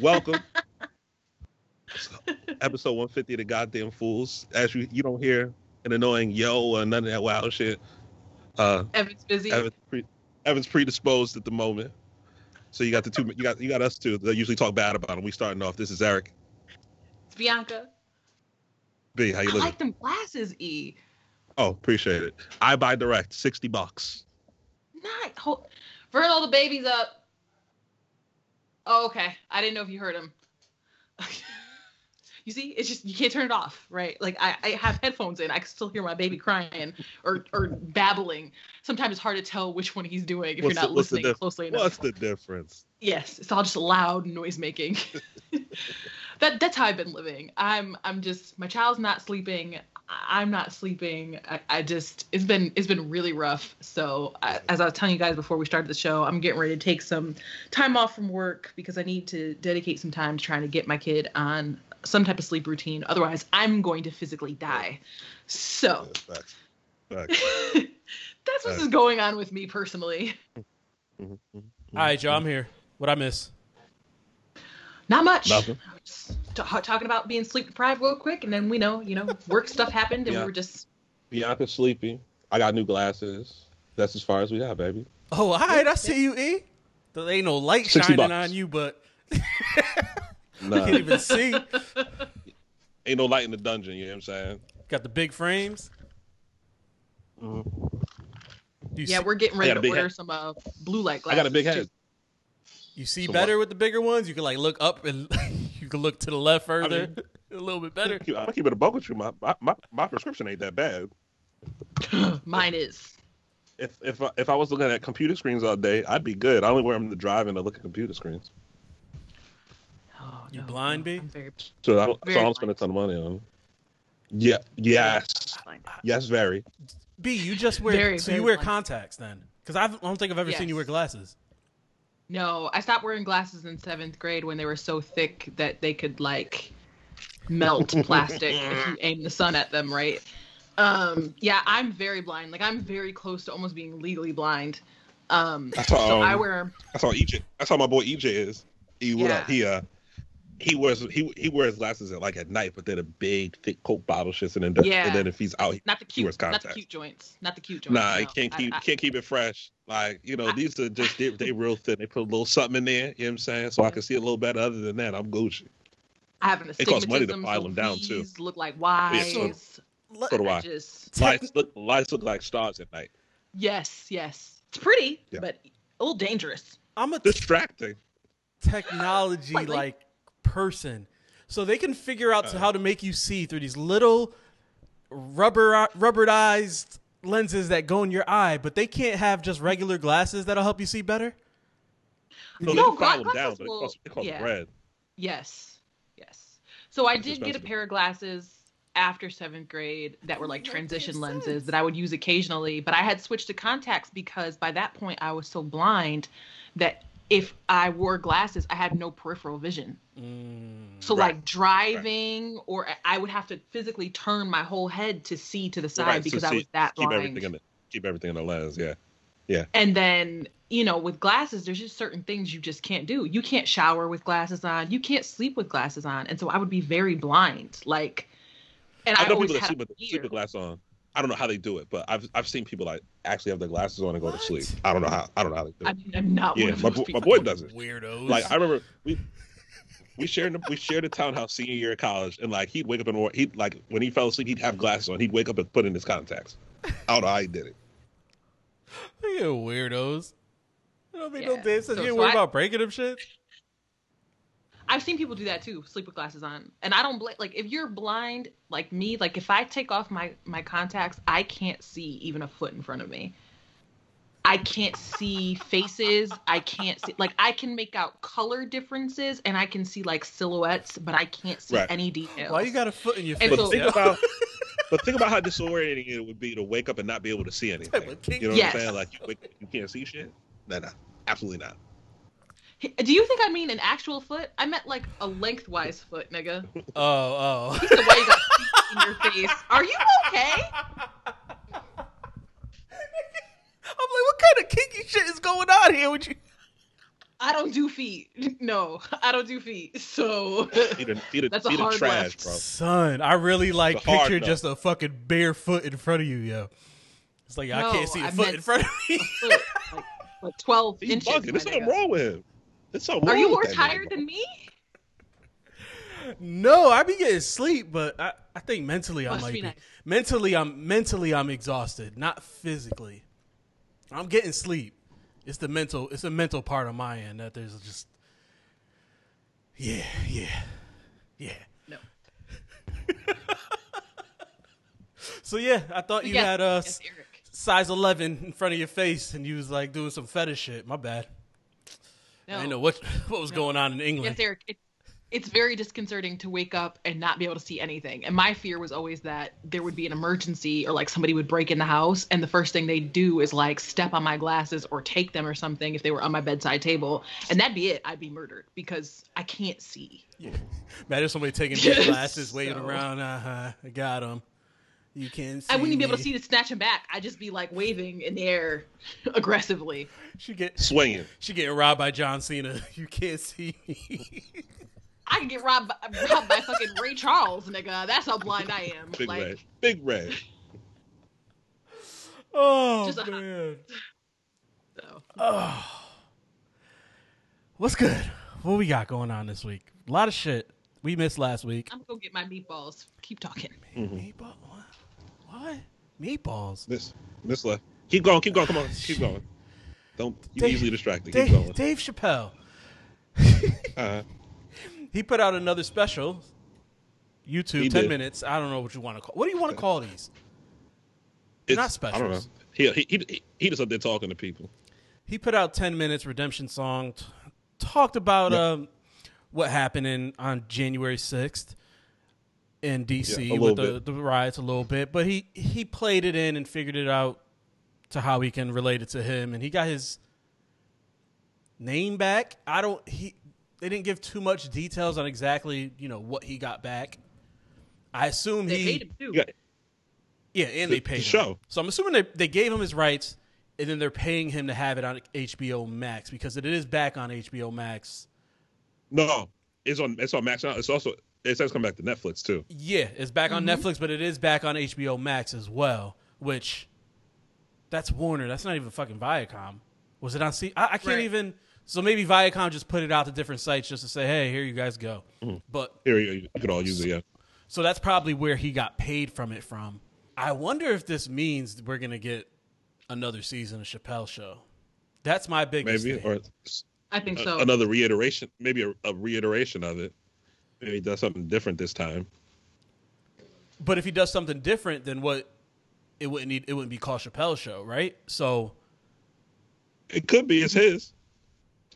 Welcome. Episode 150 of the Goddamn Fools. As you you don't hear an annoying yo or none of that wild shit. Uh, Evan's busy. Evan's, pre- Evan's predisposed at the moment. So you got the two. You got you got us two They usually talk bad about him. We starting off. This is Eric. It's Bianca. B, how you looking? I living? like them glasses, E. Oh, appreciate it. I buy direct, sixty bucks. Nice. Hold. Vernal, the babies up. Oh, okay. I didn't know if you heard him. you see, it's just you can't turn it off, right? Like I, I have headphones in, I can still hear my baby crying or or babbling. Sometimes it's hard to tell which one he's doing if What's you're not the- listening closely enough. What's the difference? Yes, it's all just loud noise making. that that's how I've been living. I'm I'm just my child's not sleeping. I- I'm not sleeping. I, I just it's been it's been really rough. So I, as I was telling you guys before we started the show, I'm getting ready to take some time off from work because I need to dedicate some time to trying to get my kid on some type of sleep routine. Otherwise, I'm going to physically die. So Yeah, facts. Facts. that's what's going on with me personally. All right, y'all, I'm here. What I miss? Not much. Nothing. Just t- talking about being sleep deprived real quick, and then we know, you know, work stuff happened, and Yeah. we were just Bianca's sleepy. I got new glasses. That's as far as we got, baby. Oh, all right, I see you, E. There ain't no light shining bucks. on you, but Nah, can't even see. ain't no light in the dungeon. You know what I'm saying? Got the big frames. Mhm. Yeah, see, we're getting ready to a order head. some uh, blue light glasses. I got a big too. head. you see So better what? with the bigger ones. You can like look up and you can look to the left further, mean- a little bit better. I'm gonna keep it a buck with you. My, my my my prescription ain't that bad. Mine is. If if I, if I was looking at computer screens all day, I'd be good. I only wear them to drive and to look at computer screens. Oh, You no, blind, no, B? I'm very So I don't, so I don't spend a ton of money on. them. Yeah. Yes. Yes. Very. B, you just wear Very, so very you wear blind. contacts then? Because I don't think I've ever seen you wear glasses. No, I stopped wearing glasses in seventh grade when they were so thick that they could like melt plastic if you aim the sun at them, right? Um, yeah, I'm very blind. Like I'm very close to almost being legally blind. Um, That's how, so I um, wear I saw EJ. That's how my boy EJ is. He what up? Yeah. he uh he wears he he wears glasses at like at night, but then a big thick Coke bottle shits, and then Yeah. and then if he's out, he, not the he wears cute, not the cute joints, not the cute joints. Nah, he no. can't I- keep I- can't keep it fresh. Like you know, I- these are just they, they real thin. They put a little something in there. You know what I'm saying? So I can see a little better. Other than that, I'm Gucci. I have an It costs money to astigmatism, file so them down, too. V's Look like Y's. Yeah, so- So do I I. just Lights look lights look like stars at night. yes, yes. It's pretty, Yeah. but a little dangerous. I'm a t- Distracting. technology Slightly. like person, so they can figure out Uh. how to make you see through these little rubber rubberized lenses that go in your eye, but they can't have just regular glasses that'll help you see better. No, No, they can file them down, glasses but it will- costs, it costs yeah. bread. Yes, yes. So I It's did get a pair of glasses after seventh grade that were like transition makes lenses sense. that I would use occasionally, but I had switched to contacts because by that point I was so blind that if I wore glasses, I had no peripheral vision. Mm, so Right. like driving, or I would have to physically turn my whole head to see to the side Right, so because I see- was that keep blind. everything in the keep everything in the lens. Yeah. Yeah. And then, you know, with glasses, there's just certain things you just can't do. You can't shower with glasses on. You can't sleep with glasses on. And so I would be very blind. Like, and I, I know always people that had sleep a with sleep with glasses on. I don't know how they do it, but I've I've seen people like actually have their glasses on and go What? to sleep. I don't know how I don't know how they do it. I'm, I'm not yeah, one of my, those bo- people. my boy does it. Weirdos. Like I remember we we shared the, we shared a townhouse senior year of college, and like he'd wake up in the morning, he'd like when he fell asleep, he'd have glasses on. He'd wake up and put in his contacts. I don't know how he did it. you weirdos. You don't make no Yeah. damn sense. So- you ain't so worried I- about breaking them shit. I've seen people do that too, sleep with glasses on. And I don't blame, like, if you're blind like me, like, if I take off my, my contacts, I can't see even a foot in front of me. I can't see faces. I can't see, like, I can make out color differences and I can see, like, silhouettes, but I can't see Right. any details. Why you got a foot in your face? But so- think about but think about how disorienting it would be to wake up and not be able to see anything. You know what Yes. I'm saying? Like you wake, you can't see shit. No, no, absolutely not. Do you think I mean an actual foot? I meant like a lengthwise foot, nigga. Oh, oh. He said, "Why you got feet in your face? Are you okay?" I'm like, what kind of kinky shit is going on here with you? I don't do feet. No, I don't do feet. So Feet are, feet are, That's a feet are hard trash, left. bro. Son, I really like It's a hard picture no. just a fucking bare foot in front of you, yo. It's like I can't see a I foot in front of me. foot, like, like twelve He's inches. bugging. There's something wrong with him. There's something Are you with more that tired bro. than me? no, I be getting sleep, but I, I think mentally I Must might be be. nice. Mentally, I'm mentally I'm exhausted, not physically. I'm getting sleep. It's the mental. It's the mental part of my end that there's just. Yeah, yeah, yeah. No. So yeah, I thought you uh, Yes, had a yes, size 11 in front of your face and you was like doing some fetish shit. My bad. I didn't know what what was No. going on in England. Yes, Eric. It, it's very disconcerting to wake up and not be able to see anything. And my fear was always that there would be an emergency or like somebody would break in the house and the first thing they'd do is like step on my glasses or take them or something if they were on my bedside table. And that'd be it. I'd be murdered because I can't see. Yeah. Imagine somebody taking Yes, their glasses, waving so- around. Uh huh. I got them. You can't see. I wouldn't even be able to see to snatch him back. I'd just be like waving in the air aggressively. She get Swinging. she getting robbed by John Cena. You can't see me. I could get robbed by, robbed by fucking Ray Charles, nigga. That's how blind I am. Big like, red. Big red. oh Just a- man. so. What's good? What we got going on this week? A lot of shit. We missed last week. I'm gonna go get my meatballs. Keep talking. Meatball? What? What? Meatballs. Miss Miss left. Keep going. Keep going. Come on. Keep going. Don't you Dave- easily distracted. Keep Dave, going. Dave Chappelle. Uh, He put out another special. YouTube, He ten did. minutes. I don't know what you want to call. What do you want to call these? They're not it's- I don't know. specials. He he he, he just up there talking to people. He put out ten minutes redemption song. T- talked about Yep. um, what happened in on January sixth in DC Yeah, with the, bit. the riots a little bit, but he he played it in and figured it out to how he can relate it to him, and he got his name back. I don't. He they didn't give too much details on exactly you know what he got back. I assume They he paid him too. Yeah, and The- they paid the him. show. So I'm assuming they they gave him his rights, and then they're paying him to have it on HBO Max because it is back on HBO Max. no, it's on it's on Max now. It's also it says come back to Netflix too. Yeah, it's back on mm-hmm. Netflix, but it is back on HBO Max as well. Which that's Warner. That's not even fucking Viacom. Was it on C? I, I can't Right. even. So maybe Viacom just put it out to different sites just to say, "Hey, here you guys go." Mm-hmm. But Here you, you could all use it. Yeah. so that's probably where he got paid from it from. I wonder if this means we're gonna get another season of Chappelle Show. That's my biggest Maybe thing. or I think a- so. another reiteration. Maybe a, a reiteration of it. Maybe he does something different this time. But if he does something different than what it wouldn't need, it wouldn't be called Chappelle Show, right? So It could be it's his.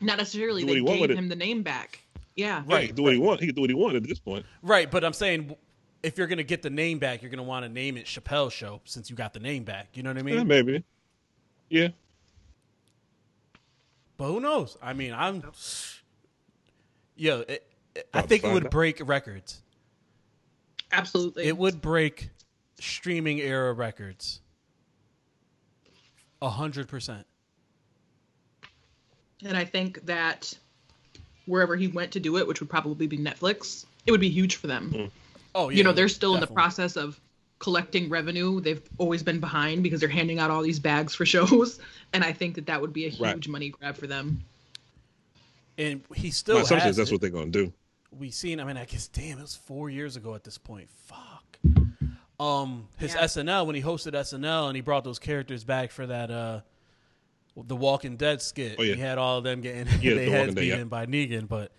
Not necessarily. Do what They he want gave with it. him the name back. Yeah. Right. He do what he want. He can do what he want at this point. right, but I'm saying if you're gonna get the name back, you're gonna want to name it Chappelle Show since you got the name back. You know what I mean? Yeah, maybe. Yeah. But who knows? I mean, I'm. Yo, it, it- I think it would out. break records. Absolutely. It would break streaming era records. A hundred percent. And I think that wherever he went to do it, which would probably be Netflix, it would be huge for them. Oh yeah. you know, they're still in the process of collecting revenue. They've always been behind because they're handing out all these bags for shows, and I think that that would be a huge Right. money grab for them. and he still My has assumption is that's it. what they're gonna do. we seen. I mean, I guess damn, it was four years ago at this point. Fuck. Um, his Yeah. SNL when he hosted SNL and he brought those characters back for that uh, the Walking Dead skit. Oh, yeah. He had all of them getting Yeah, their The heads Dead, beaten yeah. by Negan, but.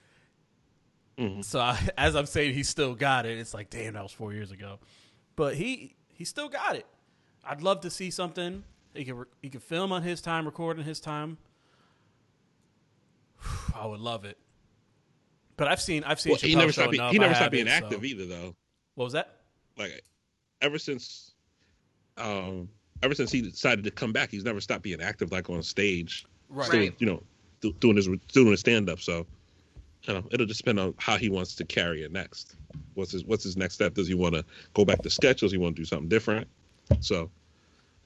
Mhm. So I, as I'm saying, he still got it. It's like, damn, that was four years ago, but he he still got it. I'd love to see something. He could re- he could film on his time, record on his time. I would love it. But I've seen I've seen Well, he never stopped. Be, he never stopped being active so- either, though. What was that? Like ever since, um, ever since he decided to come back, he's never stopped being active, like on stage. Right. Still, You know, do, doing his doing his stand up. So, you know, it'll just depend on how he wants to carry it next. What's his What's his next step? Does he want to go back to sketch? Does he want to do something different? So,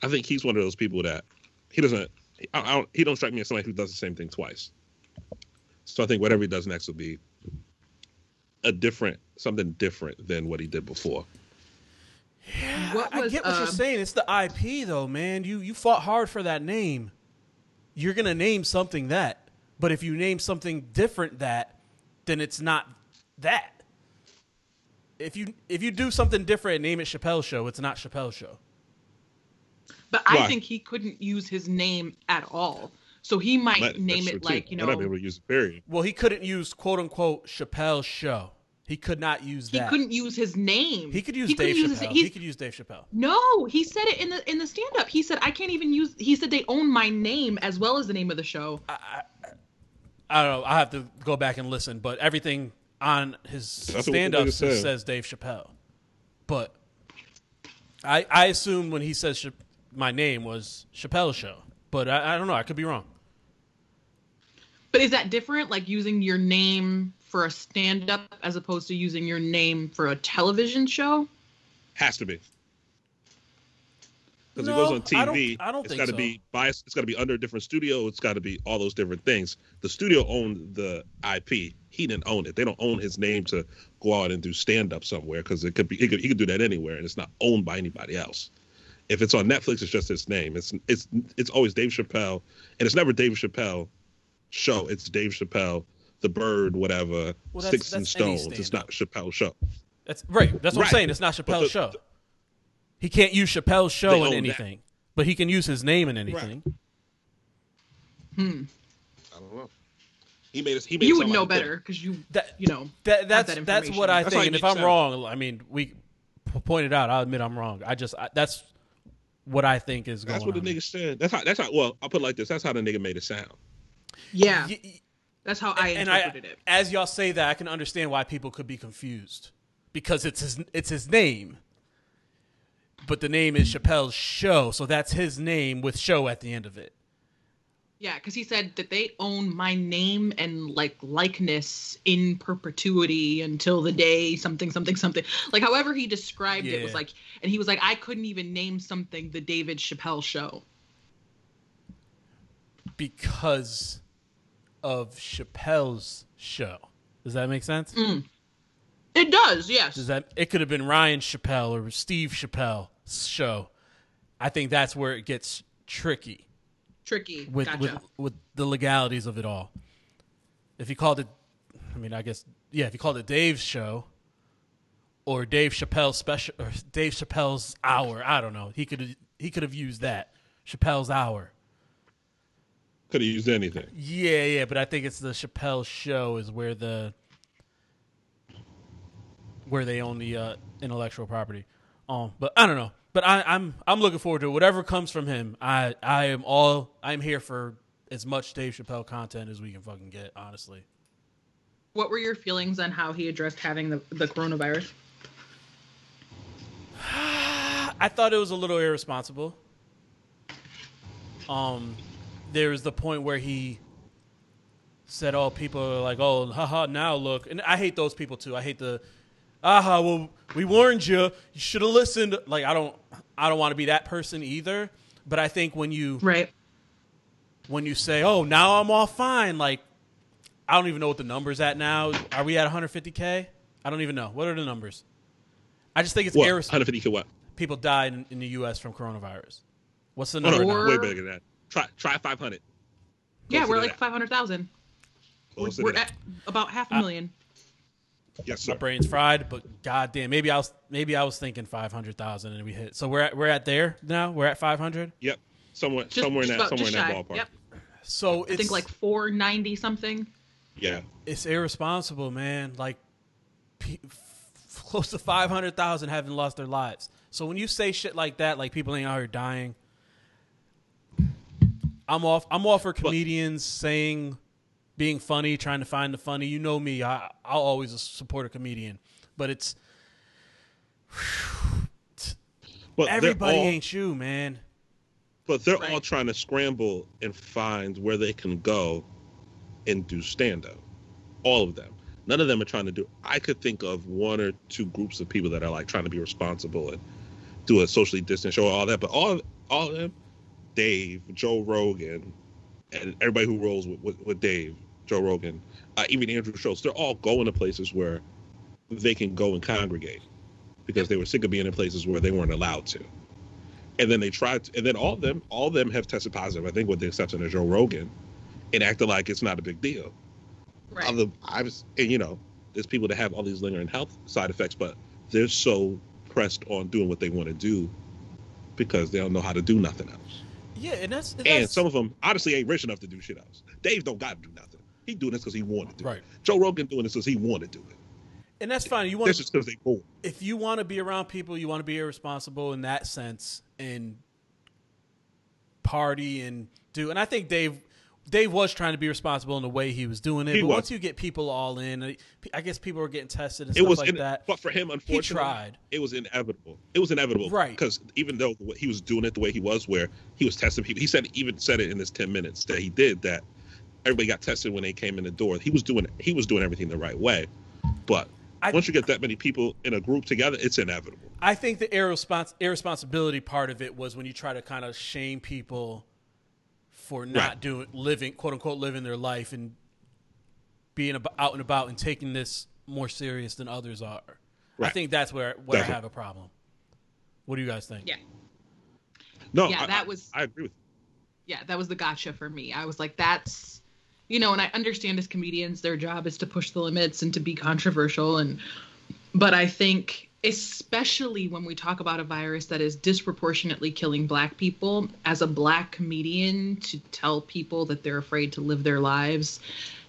I think he's one of those people that he doesn't. I, I don't, he don't strike me as somebody who does the same thing twice. So I think whatever he does next will be a different, something different than what he did before. What I get what you're um, saying. It's the IP though, man. You you fought hard for that name. You're gonna name something that, but if you name something different that, then it's not that. If you if you do something different and name it Chappelle Show, it's not Chappelle Show. But I think he couldn't use his name at all. So he might Might- name it true, too. like, you Might not be know, able to use period. Well, he couldn't use quote unquote Chappelle Show. He could not use he that. He couldn't use his name. He could use couldn't Dave use his- Chappelle. he- he could use Dave Chappelle. No, he said it in the in the stand up. He said I can't even use he said they own my name as well as the name of the show. I don't know. I have to go back and listen, but everything on his That's stand-ups nigga said. says Dave Chappelle. But I I assume when he says Cha- my name was Chappelle Show, but I, I don't know. I could be wrong. But is that different like using your name for a stand up as opposed to using your name for a television show? Has to be. Because No, it goes on TV, I don't- TV. I don't it's think got to so. be biased. It's got to be under a different studio. It's got to be all those different things. The studio owned the IP. He didn't own it. They don't own his name to go out and do stand up somewhere because it could be. He could, he could do that anywhere, and it's not owned by anybody else. If it's on Netflix, it's just his name. It's it's it's always Dave Chappelle, and it's never Dave Chappelle show. It's Dave Chappelle, The Bird, whatever, Well, that's- Sticks and that's any Stones. It's not Chappelle show. That's right. That's what I'm saying. It's not But Chappelle's the- show. He can't use Chappelle's show in own that. anything, but he can use his name in anything. Hmm. I don't know. He made us. He made You would know like better because you That you know that that's that that's what I That's think. And if I'm sense. wrong, I mean, we p- pointed out. I'll admit I'm wrong. I just I, that's what I think is going on. That's what the nigga said. That's how. That's how. Well, I'll put it like this. That's how the nigga made it sound. yeah. Y- y- That's how I and I, interpreted it. as y'all say that, I can understand why people could be confused because it's his it's his name, but the name is Chappelle's Show, so that's his name with show at the end of it. Yeah, because he said that they own my name and like likeness in perpetuity until the day something something something. Like however he described it was like, and he was like, I couldn't even name something the David Chappelle show. because of Chappelle's show. Does that make sense? Mm. It does, yes. Does that it could have been Ryan Chappelle or Steve Chappelle's show. I think that's where it gets tricky Tricky. with gotcha. with with the legalities of it all. If you called it I mean, I guess yeah, if you called it Dave's show or Dave Chappelle's special or Dave Chappelle's hour, I don't know. He could he could have used that. Chappelle's hour. Could have used anything. Yeah, yeah, but I think it's the Chappelle show is where the where they own the uh, intellectual property. Um, but I don't know. But I, I'm I'm looking forward to it. whatever comes from him. I I am all I'm here for as much Dave Chappelle content as we can fucking get. Honestly, what were your feelings on how he addressed having the, the coronavirus? I thought it was a little irresponsible. Um, there was the point where he said, "Oh, people are like, oh, haha, now look," and I hate those people too. I hate the, aha, well, we warned you, you should have listened. Like, I don't, I don't want to be that person either. But I think when you Right. when you say, "Oh, now I'm all fine," like, I don't even know what the numbers at now. Are we at 150k? I don't even know. What are the numbers? I just think it's What? irresponsible 150 what? people died in, in the U.S. from coronavirus. What's the Oh, no, number? no, way bigger than that. Try try 500. Yeah, we're like 500,000. We're, we're at about half a Uh, million. Yes, My brain's fried, but goddamn, maybe I was maybe I was thinking five hundred thousand and we hit. So we're at we're at there now. We're at five hundred. Yep. Somewhere Just, somewhere in that about- somewhere in that shy. ballpark. Yep. So I it's think like 490 something. Yeah. it's irresponsible, man. Like pe- f- close to five hundred thousand having lost their lives. So when you say shit like that, like people ain't out here dying, I'm off. I'm all for comedians saying, being funny, trying to find the funny. You know me. I I'll always support a comedian, but it's But everybody all, ain't you, man. but they're Right. all trying to scramble and find where they can go and do stand up. All of them. None of them are trying to do I could think of one or two groups of people that are like trying to be responsible and do a socially distant show, or all that, but all all of them, Dave, Joe Rogan, and everybody who rolls with, with, with Dave, Joe Rogan, uh, even Andrew Schulz, they're all going to places where they can go and congregate because they were sick of being in places where they weren't allowed to. And then they tried, to, and then all of them, all of them have tested positive. I think, with the exception of Joe Rogan, and acting like it's not a big deal. Right. Other, I was, and you know, there's people that have all these lingering health side effects, but they're so pressed on doing what they want to do because they don't know how to do nothing else. Yeah, and that's, that's And some of them honestly ain't rich enough to do shit else. Dave don't got to do nothing. He doing this because he wanted to. Right. Joe Rogan doing this because he wanted to do it. and that's fine. You want This is because they bored. if you want to be around people, you want to be irresponsible in that sense and party and do. And I think Dave Dave was trying to be responsible in the way he was doing it. He but was. once you get people all in, uh, I guess people were getting tested and It stuff was, like in, that. but for him, unfortunately, he tried. it was inevitable. It was inevitable, Right. Because even though he was doing it the way he was, where he was testing people, he said even said it in his ten minutes that he did that. Everybody got tested when they came in the door. He was doing he was doing everything the right way, but I- once you get that many people in a group together, it's inevitable. I think the irrespons- irresponsibility part of it was when you try to kind of shame people for not Right. doing living quote unquote living their life and being ab- out and about and taking this more serious than others are. I think that's where where I have a problem. What do you guys think? Yeah. No, Yeah, I- that was- I agree with. yeah, that was the gotcha for me. I was like, that's, you know, and I understand as comedians, their job is to push the limits and to be controversial. And, but I think, especially when we talk about a virus that is disproportionately killing black people, as a black comedian, to tell people that they're afraid to live their lives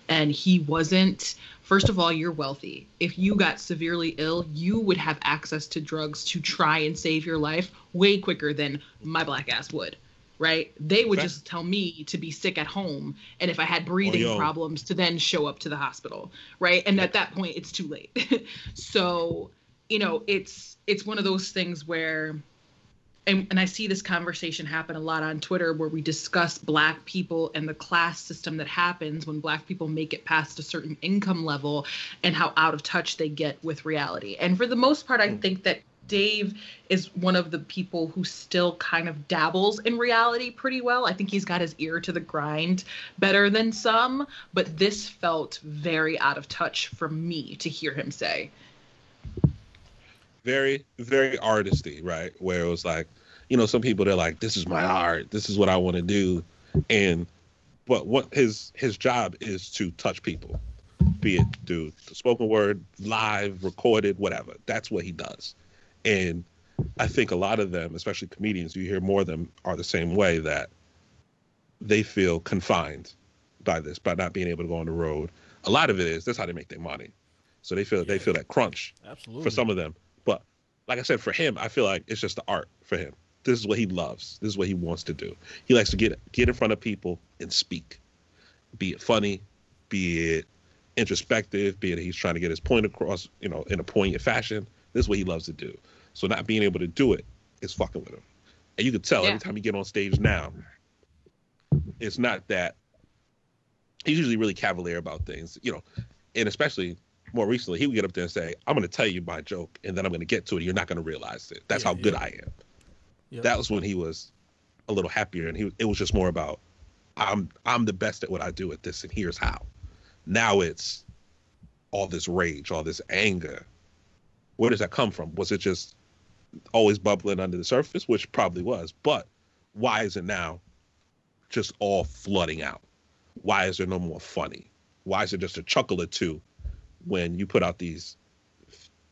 and he wasn't. First of all, you're wealthy. If you got severely ill, you would have access to drugs to try and save your life way quicker than my black ass would right? They would Okay. just tell me to be sick at home, and if I had oh, breathing yo. problems, to then show up to the hospital, right? And at that point, it's too late. so, you know, it's it's one of those things where, and, and I see this conversation happen a lot on Twitter where we discuss Black people and the class system that happens when Black people make it past a certain income level, and how out of touch they get with reality. And for the most part, I hmm. think that Dave is one of the people who still kind of dabbles in reality pretty well. I think he's got his ear to the grind better than some, but this felt very out of touch for me to hear him say. Very very artisty right? Where it was like you know some people they're like this is my art. This is what i want to do. And but what his his job is to touch people be it through the spoken word live recorded whatever. That's what he does. And i think a lot of them especially comedians you hear more of them are the same way that they feel confined by this by not being able to go on the road. A lot of it is that's how they make their money. So they feel they feel that crunch Absolutely. for some of them. Like I said, for him, I feel like it's just the art for him. This is what he loves. This is what he wants to do. He likes to get get in front of people and speak, be it funny, be it introspective, be it he's trying to get his point across, you know, in a poignant fashion. This is what he loves to do. So not being able to do it is fucking with him. And you can tell Yeah. every time you get on stage now, it's not that he's usually really cavalier about things, you know, and especially more recently, he would get up there and say, I'm going to tell you my joke, and then I'm going to get to it. You're not going to realize it. That's Yeah, how good yeah. I am. Yep. That was when he was a little happier, and he it was just more about, I'm I'm the best at what I do at this, and here's how. Now it's all this rage, all this anger. Where does that come from? Was it just always bubbling under the surface, which probably was, but why is it now just all flooding out? Why is there no more funny? Why is it just a chuckle or two when you put out these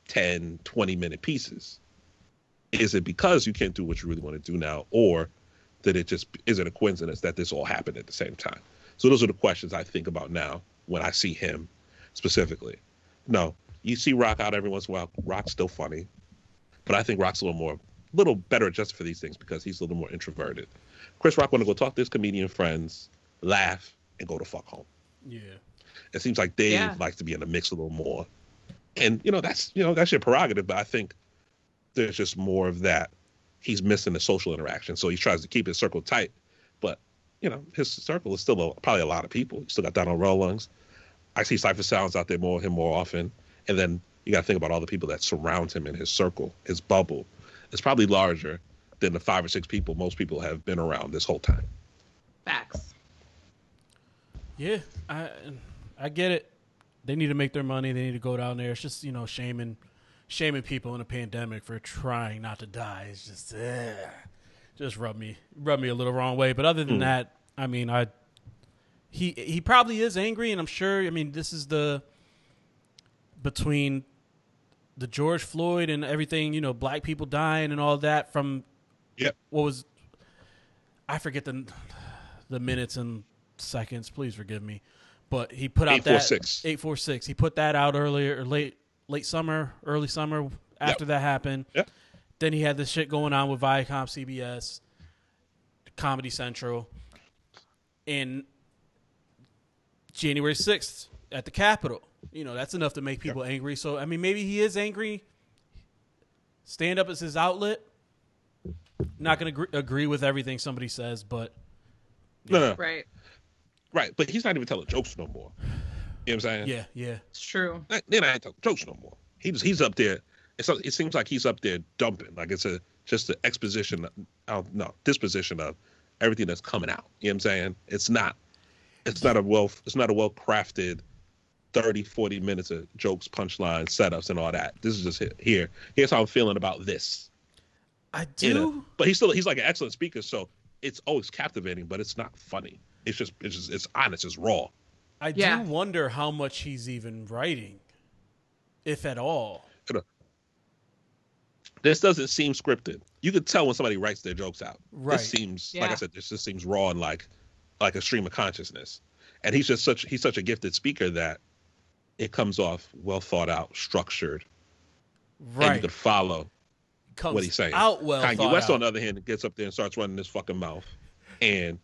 10, 20 minute pieces? Is it because you can't do what you really want to do now, or that it just is it a coincidence that this all happened at the same time? So those are the questions I think about now when I see him specifically. No, you see Rock out every once in a while. Rock's still funny, but I think Rock's a little more, little better adjusted for these things because he's a little more introverted. Chris Rock want to go talk to his comedian friends, laugh, and go to fuck home. yeah. It seems like Dave Yeah. likes to be in the mix a little more, and you know that's you know that's your prerogative. But I think there's just more of that. He's missing the social interaction, so he tries to keep his circle tight. But you know his circle is still a, probably a lot of people. You still got Donnell Rawlings. I see Cipha Sounds out there more him more often, and then you got to think about all the people that surround him in his circle, his bubble. It's probably larger than the five or six people most people have been around this whole time. Facts. Yeah, I I get it. They need to make their money. They need to go down there. It's just you know shaming, shaming people in a pandemic for trying not to die. It's just, eh, just rub me, rub me a little wrong way. But other than Hmm. that, I mean, I he he probably is angry, and I'm sure. I mean, this is the between the George Floyd and everything, you know, black people dying and all that from Yep. what was I forget the the minutes and seconds. Please forgive me, but he put out that 846. eight four six. He put that out earlier, or late late summer, early summer after that happened. Yep. Then he had this shit going on with Viacom, CBS, Comedy Central, in January sixth at the Capitol. You know that's enough to make people angry. So I mean, maybe he is angry. Stand up is his outlet. Not going to agree, agree with everything somebody says, but No, no, Right. Right. But he's not even telling jokes no more. You know what I'm saying? yeah, yeah. It's true. Not- Then I ain't telling jokes no more. He's he's up there. It's it seems like he's up there dumping. Like it's a just an exposition. Of, no disposition of everything that's coming out. You know what I'm saying? It's not. It's not a well. It's not a well crafted. 30 40 minutes of jokes punchlines setups and all that this is just here here's how i'm feeling about this I you do. know? but he's still he's like an excellent speaker so it's always captivating but it's not funny it's just it's just it's honest it's raw I Yeah. do wonder how much he's even writing, if at all. this doesn't seem scripted. You could tell when somebody writes their jokes out. Right. This seems like I said, this just seems raw and like like a stream of consciousness. And he's just such he's such a gifted speaker that it comes off well thought out, structured, Right. and you could follow Comes what he's saying. out well. Kanye West, out. on the other hand, gets up there and starts running his fucking mouth, and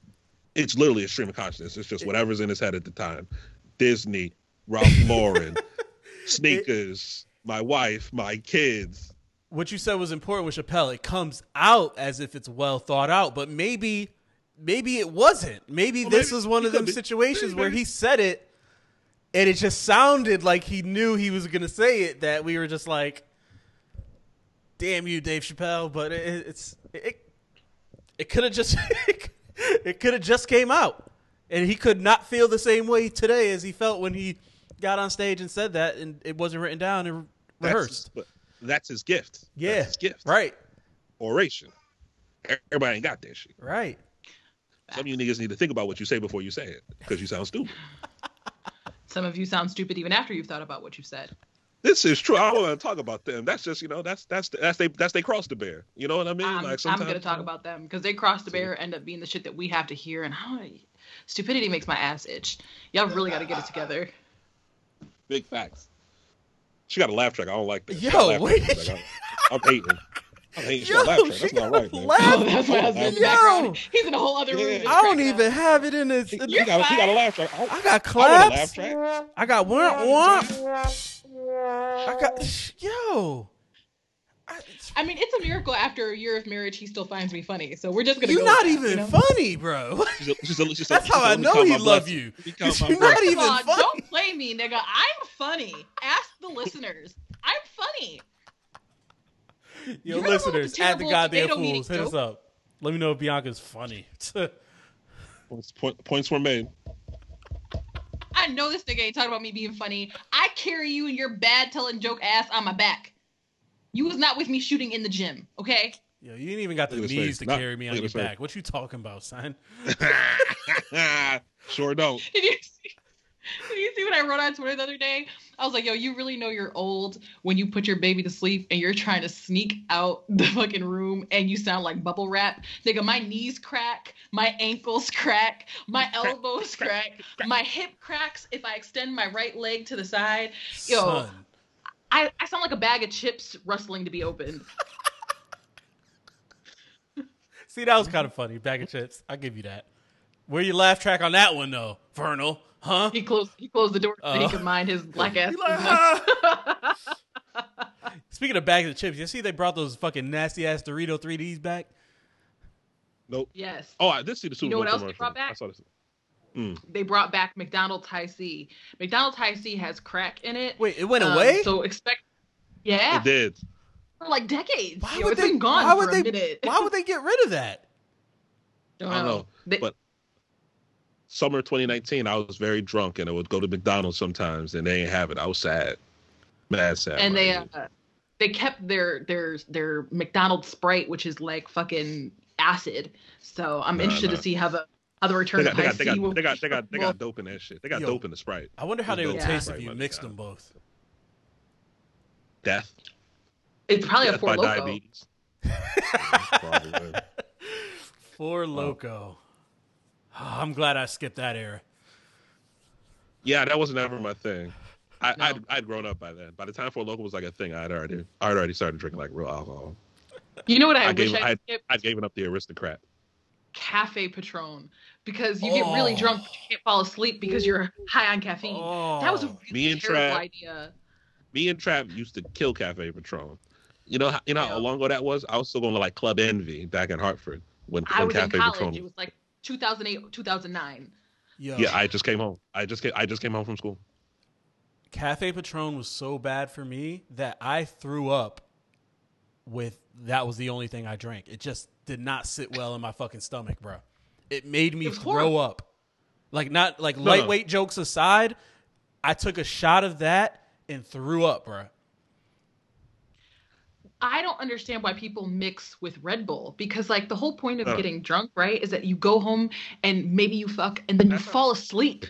it's literally a stream of consciousness. It's just whatever's in his head at the time. Disney, Ralph Lauren, sneakers, my wife, my kids. what you said was important with Chappelle. It comes out as if it's well thought out, but maybe, maybe it wasn't. Maybe Well, this maybe- was one of them be. situations Maybe, where maybe. he said it, and it just sounded like he knew he was going to say it. That we were just like, "Damn you, Dave Chappelle!" But it, it's it, it could have just it could have just came out, and he could not feel the same way today as he felt when he got on stage and said that, and it wasn't written down and That's- rehearsed. but that's his gift. Yeah, That's his gift. right, Oration. Everybody ain't got that shit. right. Some of you niggas need to think about what you say before you say it because you sound stupid. Some of you sound stupid even after you've thought about what you said. This is true. I don't want to talk about them. That's just you know that's that's that's they that's they cross the bear. You know what I mean? I'm, like I'm gonna talk about them because they cross the bear end up being the shit that we have to hear, and how stupidity makes my ass itch. Y'all really got to get it together. big facts. She got a laugh track. I don't like that. Yo, got a laugh wait. track. I'm, I'm hating. I'm hating. She Yo, laugh track. That's not right, man. laugh- Oh, that's my husband Yo. background. He's in a whole other room. Yeah. I don't even up. have it in this. She, got, she got a laugh track. I, I got I want a claps. laugh track. I got one. One. I got yo. I, I mean, it's a miracle after a year of marriage, he still finds me funny. So we're just gonna. you're go not with that, even you know? funny, bro. She's a, she's a, she's That's she's how I know he my love you. Let me count my You're not blessings. even Come on, funny. don't play me, nigga. I'm funny. Ask the listeners. I'm funny. Yo, You know what listeners, the at the goddamn tomato fools, hit us up. Let me know if Bianca's funny. Points, point, points were made. I know this nigga ain't talking about me being funny. I carry you and your bad telling joke ass on my back. You was not with me shooting in the gym, okay? Yo, you ain't even got the Look at his knees face. to Not- carry me on your face. back. What you talking about, son? sure don't. Did you see? You see what I wrote on Twitter the other day? I was like, yo, you really know you're old when you put your baby to sleep and you're trying to sneak out the fucking room and you sound like bubble wrap. Nigga, my knees crack, my ankles crack, my elbows crack, my hip cracks if I extend my right leg to the side. Yo, Son. I, I sound like a bag of chips rustling to be opened. See, that was kind of funny. Bag of chips. I'll give you that. Where you laugh track on that one, though, Vernal? Huh? He closed he closed the door so Oh. he could mind his black ass. Like, business. Speaking of bags of chips, you see they brought those fucking nasty ass Dorito 3Ds back? Nope. yes. Oh, I did see the Super know Bowl what else they brought back? I saw this. Mm. they brought back McDonald's Hi-C. McDonald's Hi-C has crack in it. Wait, it went Um, away? So expect, yeah, It did. for like decades. why Yo, would it's they? been gone why for would a they? minute. Why would they get rid of that? Don't I don't know, They- but summer 2019, I was very drunk and I would go to McDonald's sometimes and they ain't have it. I was sad, mad sad. and they uh, they kept their their their McDonald's Sprite, which is like fucking acid. So I'm Nah, interested nah. to see how the how the they return got, they High got, they got, will. they got, they got, they will- got dope in that shit. They got Yo. dope in the Sprite. I wonder how they would Yeah. taste if you money, mixed them both. Death. It's probably a four by loco. diabetes. Probably. Four Loko. Oh, I'm glad I skipped that era. Yeah, that wasn't ever my thing. I, No. I'd, I'd grown up by then. By the time Four Loko was like a thing, I'd already, I'd already started drinking like real alcohol. You know what I, I wish gave- I I- skipped? I'd given up the aristocrat. Cafe Patron because you get really Oh. drunk but you can't fall asleep because you're high on caffeine. Oh. That was a really Me and terrible Trav- idea. Me and Trap used to kill Cafe Patron. You know, how, you know Yeah. how long ago that was? I was still going to like Club Envy back in Hartford when, I when was in Cafe college. Patron. It was like 2008, 2009. Yo, Yeah, I just came home. I just came, I just came home from school. Cafe Patron was so bad for me that I threw up with that was the only thing I drank. It just did not sit well in my fucking stomach, bro. It made me It throw horrible. up. Like not like no. lightweight jokes aside, I took a shot of that and threw up, bro. I don't understand why people mix with Red Bull because like the whole point of Uh. getting drunk, right, is that you go home and maybe you fuck and then you fall asleep.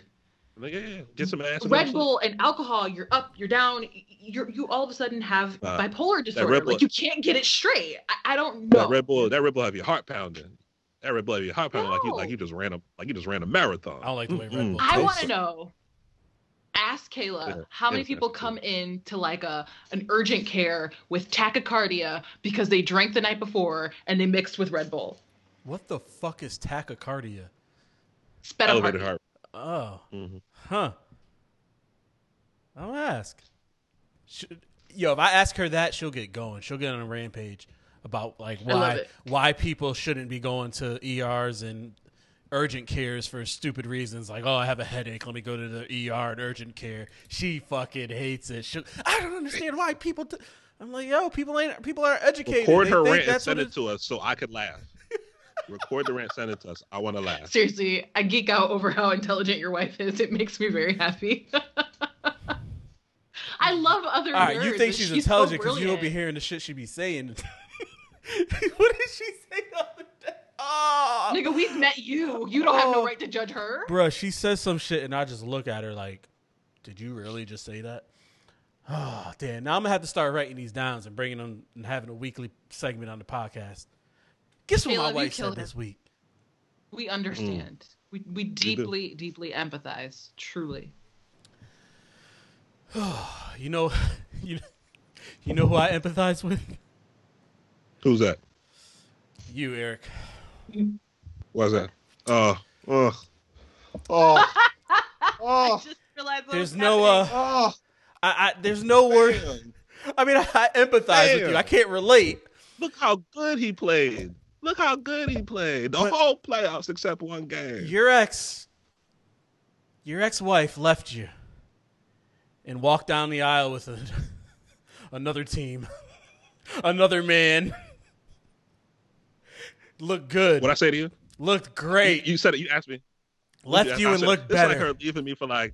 Like, yeah, yeah, get some ass. Red go. Bull and alcohol, you're up, you're down, you're you all of a sudden have Uh, bipolar disorder. Red Bull- like you can't get it straight. I, I don't know. That Red Bull, that Red Bull have your heart pounding. That Red Bull have your heart pounding like you, like you just ran a, like you just ran a marathon. I don't like the way Red Mm-mm. Bull I want to know. Ask Kayla Yeah, how many people come in to like a an urgent care with tachycardia because they drank the night before and they mixed with Red Bull. What the fuck is tachycardia? Elevated Spetacardia. heart. Oh, Mhm. huh. I'll ask. Should, yo, if I ask her that, she'll get going. She'll get on a rampage about like why why people shouldn't be going to ERs and urgent cares for stupid reasons. Like, oh, I have a headache. Let me go to the ER and urgent care. She fucking hates it. She, I don't understand why people. T-. I'm like, yo, people ain't people aren't educated. Record They her think rant and send it to us so I could laugh. Record the rant, send it to us. I want to laugh. Seriously, I geek out over how intelligent your wife is. It makes me very happy. I love other All right, nerds. you think and she's, intelligent because you don't be hearing the shit she be saying. what did she say the other day? Oh, Nigga, we've met you. You don't have no Oh. right to judge her. Bruh, she says some shit and I just look at her like, did you really just say that? Oh, damn. Now I'm going to have to start writing these down and bringing them and having a weekly segment on the podcast. Guess what my Caleb, you wife said killed this week? We understand. Mm. We we deeply, deeply empathize. Truly. You know, you, you know who I empathize with? Who's that? You, Eric. What's that? Oh, oh, oh, oh, just realized what There's no, happening. uh, oh. I, I, there's no word. I mean, I, I empathize with you. I can't relate. Look how good he played. Look how good he played. The But- whole playoffs except one game. Your ex, your ex-wife left you and walked down the aisle with a, another team, another man. Looked good. What I say to you? looked great. You, you said it. You asked me. Left I you and said, looked It's like her leaving me for like,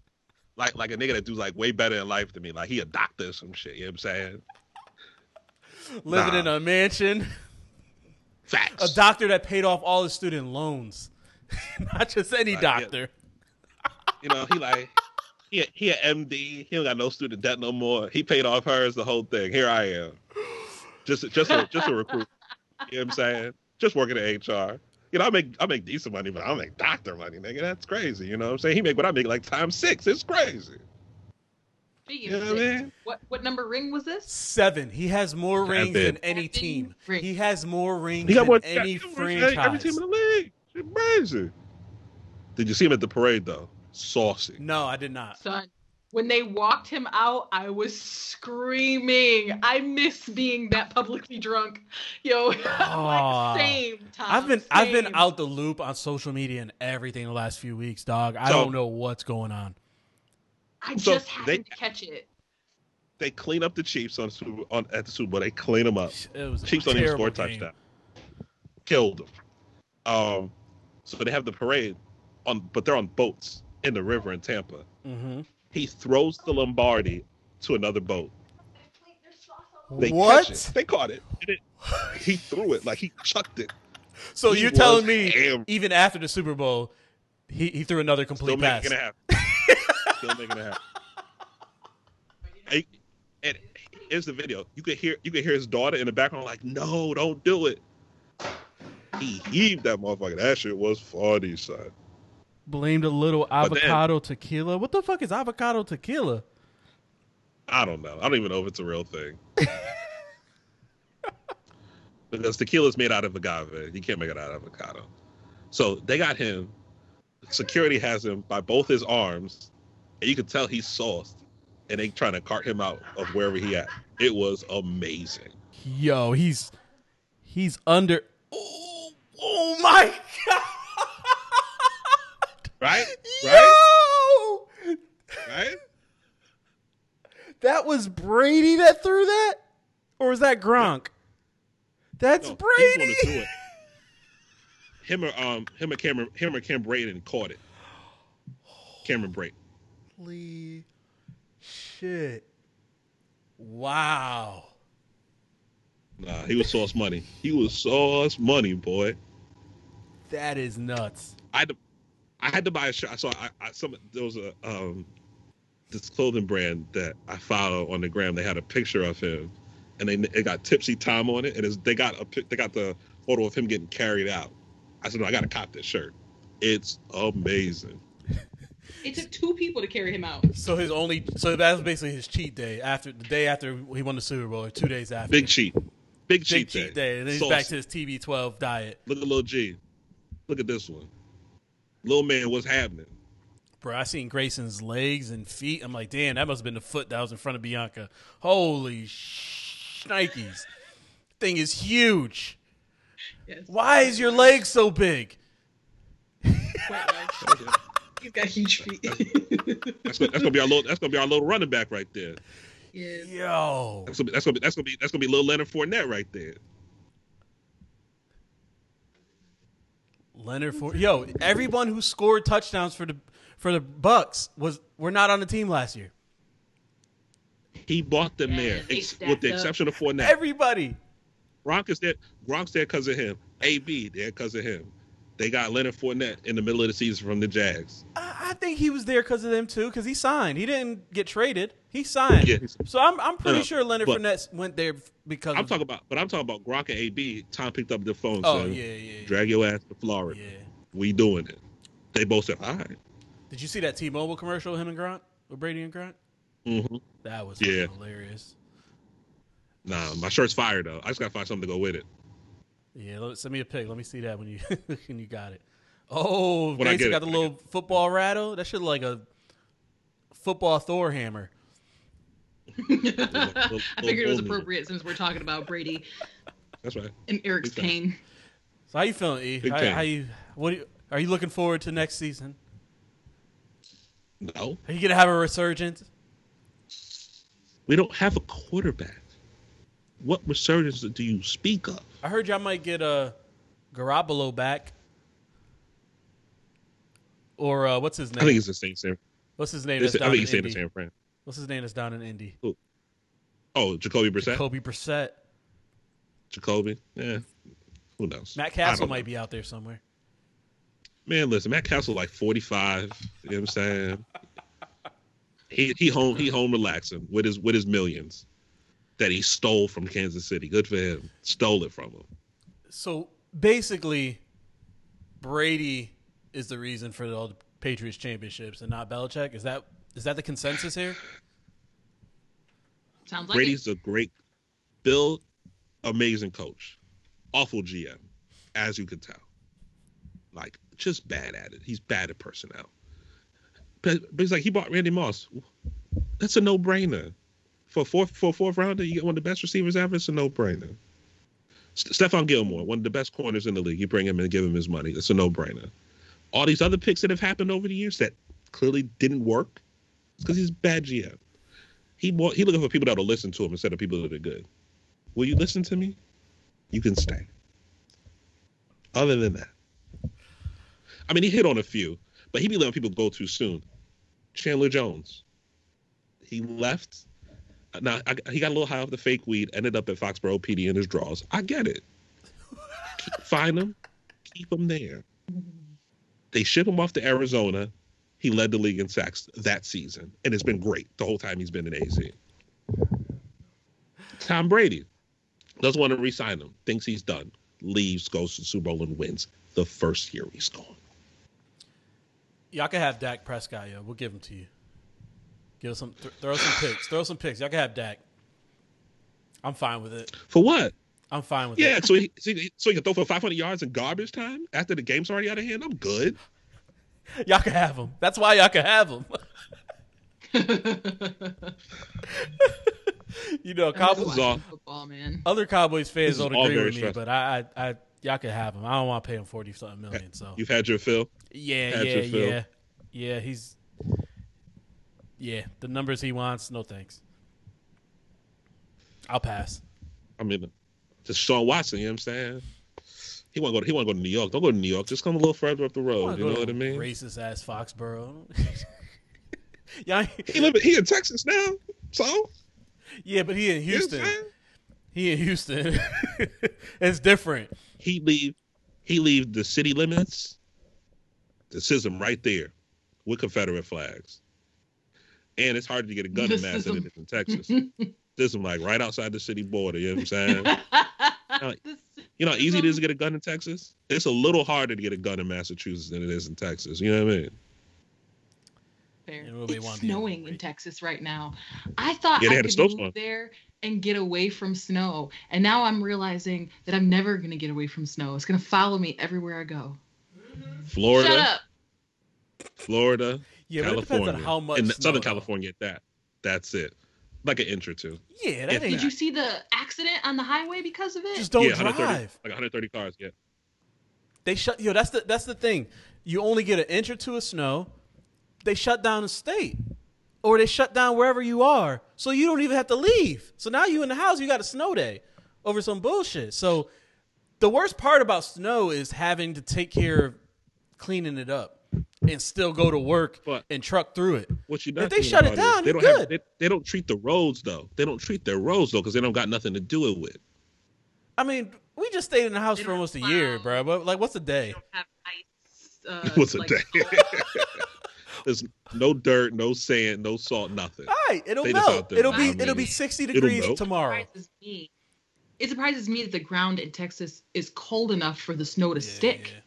like, like a nigga that do like way better in life than me. Like he a doctor or some shit. You know what I'm saying? Living Nah. in a mansion. Facts. A doctor that paid off all his student loans. Not just any Like, yeah. doctor. You know, he like he a, he a MD. He don't got no student debt no more. He paid off hers, the whole thing. Here I am, just just a, just a recruit. You know what I'm saying? Just working at HR. You know, I make I make decent money, but I don't make doctor money, nigga. That's crazy. You know what I'm saying? He make what I make like times six. It's crazy. You know what I mean? what what number ring was this? Seven. He has more rings Seven. than any Seven team. rings. He has more rings He got than any he got more- franchise. Every team in the league. It's crazy. Did you see him at the parade though? Saucy. No, I did not. Son, when they walked him out, I was screaming. I miss being that publicly drunk. Yo, Aw. like, same time. I've been I've been out the loop on social media and everything the last few weeks, dog. I So- don't know what's going on. I So just happened they- to catch it. They clean up the Chiefs on, Super- on at the Super Bowl. They clean them up. It was Chiefs don't even score a game. touchdown. Killed them. Um, so they have the parade. on, but they're on boats in the river in Tampa. Mm-hmm. He throws the Lombardi to another boat. They What? Catch it. They caught it. It- He threw it like he chucked it. So He you're telling me ham- even after the Super Bowl, he, he threw another complete Still pass. making it happen. Still making it happen. And, and here's the video. You could hear you could hear his daughter in the background like, "No, don't do it." He heaved that motherfucker. That shit was funny, son. Blamed a little then- avocado tequila. What the fuck is avocado tequila? I don't know. I don't even know if it's a real thing. because tequila is made out of agave. You can't make it out of avocado. So they got him. Security has him by both his arms, and you can tell he's sauced. And they trying to cart him out of wherever he at. It was amazing. Yo, he's he's under. Oh, oh my god! Right? Right? Yo! Right? That was Brady that threw that, or was that Gronk? That's No, he's Brady. threw it. Him or um him or Cameron him or Cam Braden caught it. Cameron Braden. Holy shit! Wow. Nah, he was sauce money. He was sauce money, boy. That is nuts. I had to, I had to buy a shirt. I saw I, I some there was a um this clothing brand that I follow on the gram. They had a picture of him, and they it got tipsy Tom on it, and it's, they got a they got the photo of him getting carried out. I said, no, I got to cop this shirt. It's amazing. It took two people to carry him out. So his only so that was basically his cheat day after the day after he won the Super Bowl or two days after. Big cheat, big Big cheat, cheat day. day, and then he's Saucy. back to his TB12 diet. Look at little G. Look at this one. Little man, what's happening? Bro, I seen Grayson's legs and feet. I'm like, damn, that must have been the foot that was in front of Bianca. Holy shnikes. Thing is huge. Yes. Why is your leg so big? He's got huge feet. That's gonna, that's gonna be our little that's gonna be our little running back right there. yeah. Yo. That's gonna be that's gonna be that's gonna be that's gonna be little Leonard Fournette right there. Leonard for yo, everyone who scored touchdowns for the for the Bucs was were not on the team last year. He bought them there, ex- with the up. exception of Fournette. Everybody. Gronk is there. Gronk's there because of him. AB there because of him. They got Leonard Fournette in the middle of the season from the Jags. I, I think he was there because of them too, because he signed. He didn't get traded. He signed. Yeah, so I'm I'm pretty No, sure Leonard but- Fournette went there because I'm of, talking about, but I'm talking about Gronk and AB. Tom picked up the phone. Oh yeah, yeah, yeah. Drag your ass to Florida. yeah. We doing it. They both said, all right. Did you see that T-Mobile commercial him and Grant with Brady and Grant? Mm-hmm. That was Yeah. hilarious. Nah, my shirt's fire though. I just gotta find something to go with it. Yeah, send me a pic. Let me see that when you when you got it. Oh, When I got it, the little football rattle. That shit look like a football Thor hammer. I figured it was appropriate since we're talking about Brady That's right. and Eric's Big time. pain. So how you feeling, E? Big How, how you? What do you, are you looking forward to next season? No, Are you gonna have a resurgence? we don't have a quarterback. What resurgence do you speak of? I heard y'all might get a uh, Garoppolo back, or uh, what's his name? I think it's the same. Sam. What's his name? It's, I think in he's in Indy. San Fran. What's his name? That's down in Indy. Oh, Jacoby Brissett. Kobe Brissett. Jacoby. Yeah. Who knows? Matt Cassel might know. be out there somewhere. Man, listen, Matt Cassel like 45. You know what I'm saying? he he home he home relaxing with his with his millions that he stole from Kansas City. Good for him. Stole it from him. So basically, Brady is the reason for all the Patriots championships and not Belichick. Is that is that the consensus here? Sounds like Brady's a great Bill, amazing coach. Awful GM, as you can tell. Like just bad at it. He's bad at personnel. But, but he's like he bought Randy Moss. That's a no brainer. For a fourth for fourth rounder, you get one of the best receivers ever. It's a no brainer. Stephon Gilmore, one of the best corners in the league. You bring him and give him his money. It's a no brainer. All these other picks that have happened over the years that clearly didn't work, because he's bad GM. He wa- he looking for people that'll listen to him instead of people that are good. Will you listen to me? You can stay. Other than that, I mean, he hit on a few. but he be letting people go too soon. Chandler Jones, he left. Now I, he got a little high off the fake weed, ended up at Foxborough PD in his drawers. I get it. Keep, find him, keep him there. They ship him off to Arizona. He led the league in sacks that season, and it's been great the whole time he's been in AZ. Tom Brady doesn't want to re-sign him. Thinks he's done. Leaves, goes to Super Bowl and wins the first year he's gone. Y'all can have Dak Prescott, yo. We'll give him to you. Give us some, th- throw some picks. Throw some picks. Y'all can have Dak. I'm fine with it. For what? I'm fine with Yeah, it. so he, so he so he can throw for 500 yards in garbage time after the game's already out of hand. I'm good. Y'all can have him. That's why y'all can have him. you know, Cowboys. is all- football, man. Other Cowboys fans don't agree very with me, stressful. but I, I, I, y'all can have him. I don't want to pay him forty something million. So You've had your fill. yeah, Had yeah, your fill. yeah, yeah. He's yeah. The numbers he wants, no thanks. I'll pass. I mean, Deshaun Watson, you know what I'm saying? He want to go. He want to go to New York. Don't go to New York. Just come a little further up the road. You know what I mean? Racist ass Foxborough. yeah, He live. He in Texas now. So yeah, but he in you know Houston. He in Houston. it's different. he leave. He leave the city limits. The system right there, with Confederate flags, and it's hard to get a gun in mass than it SISM. is in Texas. System like right outside the city border. You know what I'm saying? This- You know how easy it is to get a gun in Texas? It's a little harder to get a gun in Massachusetts than it is in Texas. You know what I mean? Fair. It's wanna be able to snowing in. Texas right now. I thought Yeah, I had a could snowstorm. move there and get away from snow, and now I'm realizing that I'm never gonna get away from snow. It's gonna follow me everywhere I go. Florida, Shut up. Florida, Yeah, but it California, depends on how much and snow, Southern though. California. That that's it. Like an inch or two. Yeah, that ain't Did you see the accident on the highway because of it? just don't yeah, 130, drive. like 130 cars. Yeah, They shut yo. That's the that's the thing. You only get an inch or two of snow. They shut down the state, or they shut down wherever you are, so you don't even have to leave. So now you in the house. You got a snow day over some bullshit. So the worst part about snow is having to take care of cleaning it up and still go to work But- and truck through it. what you not If they shut it down, they you're don't good. have they, they don't treat the roads though. They don't treat their roads though because they don't got nothing to do it with. I mean, we just stayed in the house They for almost a year, bro. But like, what's a day? have ice. Uh, What's a like, day? There's no dirt, no sand, no salt, nothing. All right, it'll They melt. It'll be I it'll be sixty degrees melt. tomorrow. surprises me. It surprises me that the ground in Texas is cold enough for the snow to stick. yeah.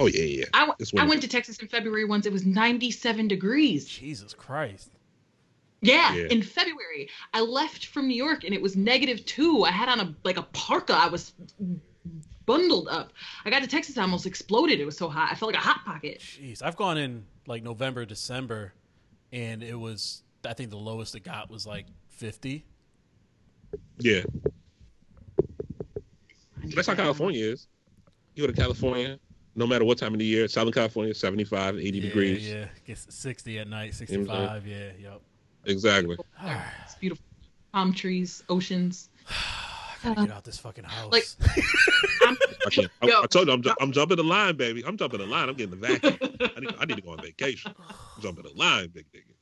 Oh yeah, yeah. I, w- It's I went to Texas in February once. It was 97 degrees. Jesus Christ. Yeah, Yeah. in February. I left from New York and it was negative two. I had on a like a parka. I was bundled up. I got to Texas, I almost exploded. It was so hot. I felt like a hot pocket. Jeez, I've gone in like November, December, and it was. I think the lowest it got was like fifty. Yeah, that's how California is. You go to California, no matter what time of the year, Southern California, 75, 80 Yeah, degrees. Yeah, gets sixty at night, know what sixty-five. Yeah, yep. Exactly. It's beautiful. Palm trees, oceans. I gotta get out this fucking house. Like- I'm, I, can't, I, Yo. I told you, I'm, ju- I'm jumping the line, baby. I'm jumping the line. I'm getting the vacuum. I need, I need to go on vacation. I'm jumping the line, big nigga.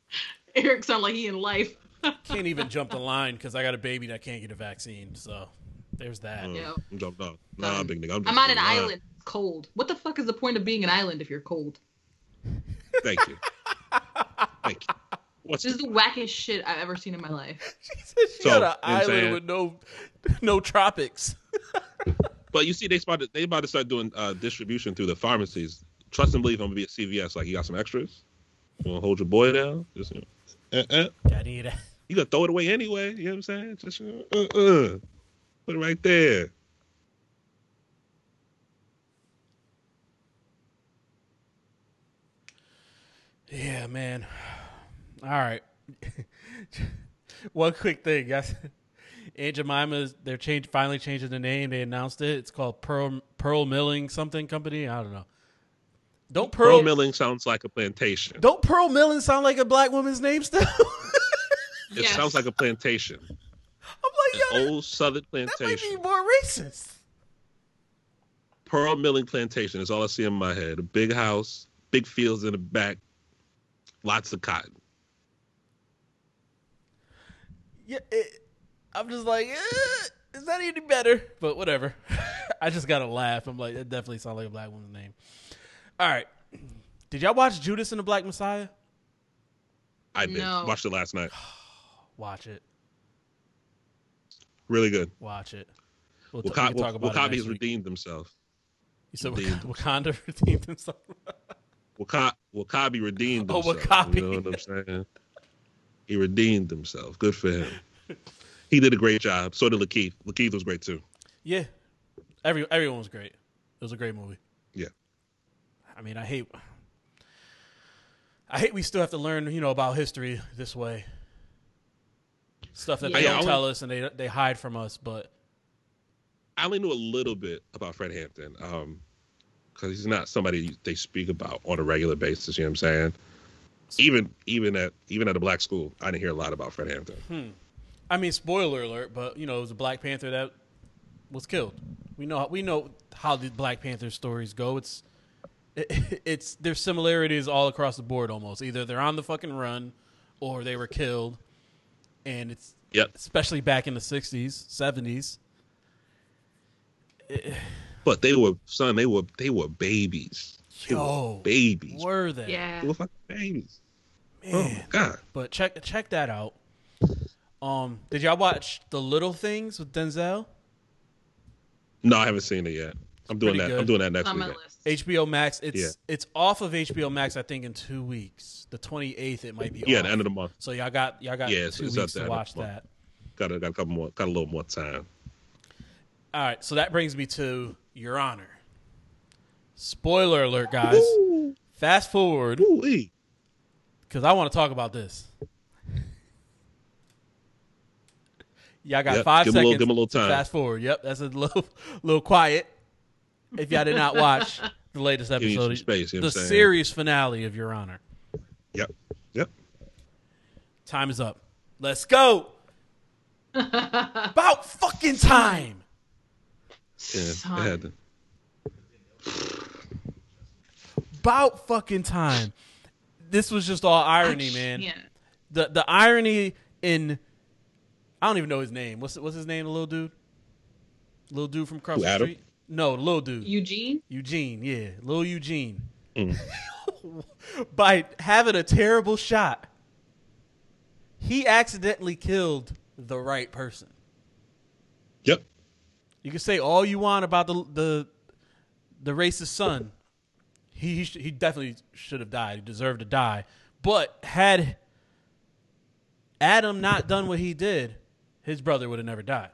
Eric sound like he in life. can't even jump the line because I got a baby that can't get a vaccine. So there's that. Yeah. I'm jumping off. Nah, Um, big nigga. I'm, I'm on an line. island. It's cold. What the fuck is the point of being an island if you're cold? Thank you. Thank you. What's This is the wackest shit I've ever seen in my life. She said she So, got an island saying? with no no tropics. But you see, they started. They about to start doing uh, distribution through the pharmacies. Trust and believe, I'm gonna be at CVS. Like, you got some extras? You wanna hold your boy down? Just you know, uh, uh. Gotta need that. you gonna throw it away anyway. You know what I'm saying? Just uh, uh, uh. put it right there. Yeah, man. All right. One quick thing, guys. Aunt Jemima's they're change finally changing the name. They announced it. It's called Pearl Pearl Milling something company. I don't know. Don't Pearl Pearl, milling sounds like a plantation. Don't Pearl Milling sound like a black woman's name still? It Yes. sounds like a plantation, I'm like, an yo, old southern plantation. that might be plantation. more racist. Pearl milling plantation is all I see in my head. A big house, big fields in the back, lots of cotton. Yeah, it, I'm just like, eh, is that any better? But whatever. I just gotta laugh. I'm like, it definitely sounds like a black woman's name. All right. Did y'all watch Judas and the Black Messiah? I did No. watched it last night. Watch it. Really good. Watch it. We'll, t- we Waka- can talk about it W'Kabi next has week. redeemed himself. You said redeemed. Wak- Wakanda redeemed himself. Waka- W'Kabi redeemed himself. Oh. W'Kabi. You know what I'm saying? He redeemed himself. Good for him. He did a great job. So did Lakeith. Lakeith was great too. yeah, every everyone was great. It was a great movie. Yeah. I mean, I hate. I hate we still have to learn, you know, about history this way. Stuff that they don't tell us and they they hide from us. But I only knew a little bit about Fred Hampton, um, because he's not somebody they speak about on a regular basis. You know what I'm saying? Even even at even at a black school, I didn't hear a lot about Fred Hampton. Hmm. I mean, spoiler alert, but you know, it was a Black Panther that was killed. We know we know how the Black Panther stories go. It's it, it's there's similarities all across the board almost. Either they're on the fucking run or they were killed. And it's Yep. especially back in the 60s, 70s. But they were son. They were they were babies. They were babies. were they? Yeah. They were fucking babies. Oh Man. my god. But check check that out. Um, did y'all watch The Little Things with Denzel? No, I haven't seen it yet. I'm doing that. good. I'm doing that next on my week. list. HBO Max. It's Yeah. it's off of HBO Max. I think in two weeks, the twenty eighth, it might be. Yeah, off. the end of the month. So y'all got y'all got Yeah, two it's weeks the to watch that. Got a, got a couple more. Got a little more time. All right, so that brings me to Your Honor. Spoiler alert, guys. Fast forward because I want to talk about this. Y'all got Yep, five give 'em a little- seconds. give 'em a little time. Fast forward. Yep, that's a little little quiet. If y'all did not watch the latest Give you episode, space, you know the what I'm saying? series finale of Your Honor. Yep. Yep. Time is up. Let's go. About fucking time. Yeah. Son. I had to- About fucking time. This was just all irony, man. The the irony in I don't even know his name. What's what's his name? The little dude, little dude from across Who, the Adam? street. No, the little dude, Eugene? Eugene. Yeah, little Eugene. Mm. By having a terrible shot, he accidentally killed the right person. Yep. You can say all you want about the the the racist son. He he, sh- he definitely should have died. He deserved to die. But had Adam not done what he did, his brother would have never died.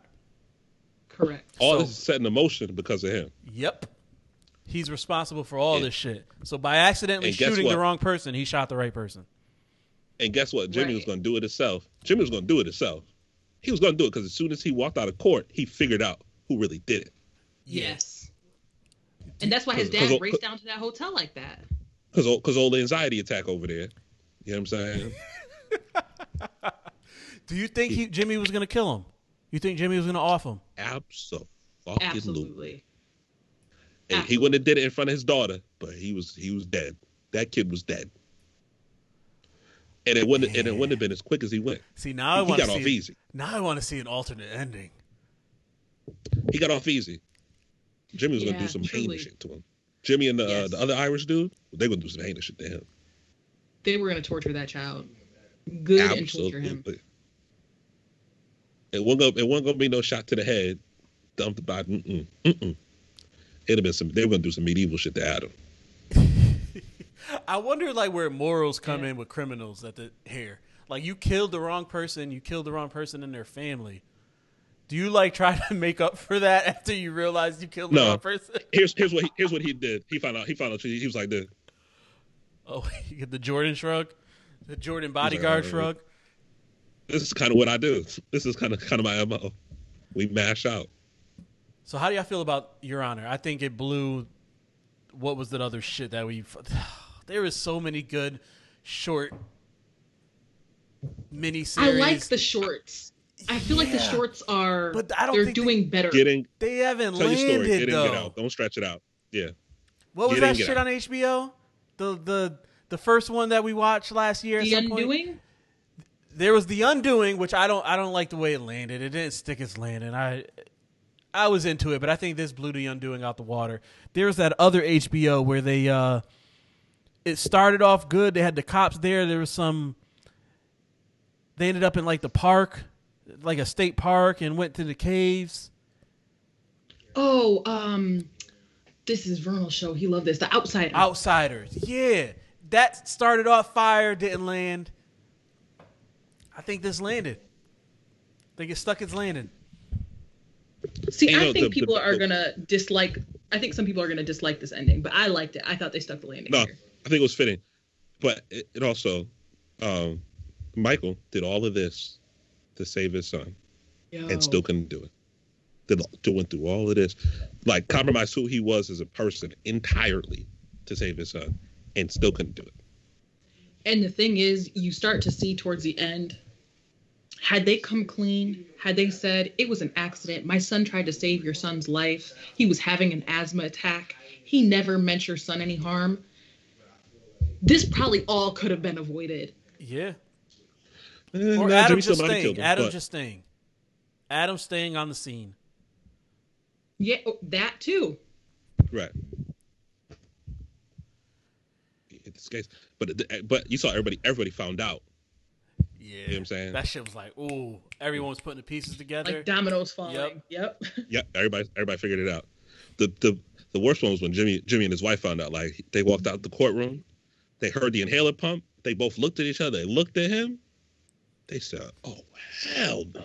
Correct. All So- this is set in motion because of him. Yep. He's responsible for all And- this shit. So by accidentally and guess shooting the wrong person, he shot the right person. And guess what? Jimmy was going to do it himself. Jimmy was going to do it himself. He was going to do it because as soon as he walked out of court, he figured out who really did it. Yes. And that's why his 'Cause- 'cause- dad raced down to that hotel like that. Because because all the anxiety attack over there. You know what I'm saying? Do you think he, Jimmy was going to kill him? You think Jimmy was going to off him? Absolutely. Absolutely. And he wouldn't have did it in front of his daughter, but he was he was dead. That kid was dead. And it wouldn't and it wouldn't have been as quick as he went. See, now I want to see easy. Now I want to see an alternate ending. He got off easy. Jimmy was gonna do some truly. heinous shit to him. Jimmy and the uh, the other Irish dude, they're gonna do some heinous shit to him. They were going to torture that child. Good and torture him. It wasn't gonna it wasn't gonna be no shot to the head, dumped by mm-mm, mm-mm. It'd have been some they were gonna do some medieval shit to Adam. I wonder like where morals come Yeah. in with criminals at the here. Like you killed the wrong person, you killed the wrong person in their family. Do you like try to make up for that after you realize you killed the No. wrong person? Here's here's what he, here's what he did. He found out he found out he was like this. Oh, you get the Jordan shrug, the Jordan bodyguard uh, shrug. This is kind of what I do. This is kind of kind of my mo. We mash out. So how do y'all feel about Your Honor? I think it blew. What was that other shit that we? There is so many good short mini I like the shorts. I feel like the shorts are But I don't they're think they- doing better. Getting They haven't tell your landed story. Get in, though. get out. Don't stretch it out. Yeah. What was Get that get shit out. on HBO? The the the first one that we watched last year. at The some point? Undoing. There was the Undoing, which I don't I don't like the way it landed. It didn't stick its landing. I I was into it, but I think this blew the Undoing out the water. There was that other HBO where they uh it started off good. They had the cops there. There was some. They ended up in like the park, like a state park, and went to the caves. Oh, um, this is Vernal's show. He loved this. The Outsider. Outsiders. Yeah. That started off fire, didn't land. I think this landed. I think it stuck its landing. See, You I think the- people the- are the- gonna dislike. I think some people are gonna dislike this ending, but I liked it. I thought they stuck the landing No, here. I think it was fitting, but it, it also, um, Michael did all of this to save his son Yo. and still couldn't do it. Did doing through all of this, like compromise who he was as a person entirely to save his son, and still couldn't do it. And the thing is, you start to see towards the end, had they come clean, had they said it was an accident, my son tried to save your son's life, he was having an asthma attack, he never meant your son any harm, this probably all could have been avoided. Yeah. Eh, Or nah, Adam Jimmy just still might have staying. killed him, Adam but- just staying. Adam staying on the scene. Yeah, oh, that too. Right. In this case, but but you saw everybody. Everybody found out. Yeah. You know what I'm saying? That shit was like, ooh, everyone was putting the pieces together. Like dominoes falling. Yep. Yep. everybody everybody figured it out. The the the worst one was when Jimmy Jimmy and his wife found out. Like they walked out the courtroom, they heard the inhaler pump. They both looked at each other. They looked at him. They said, "Oh hell no,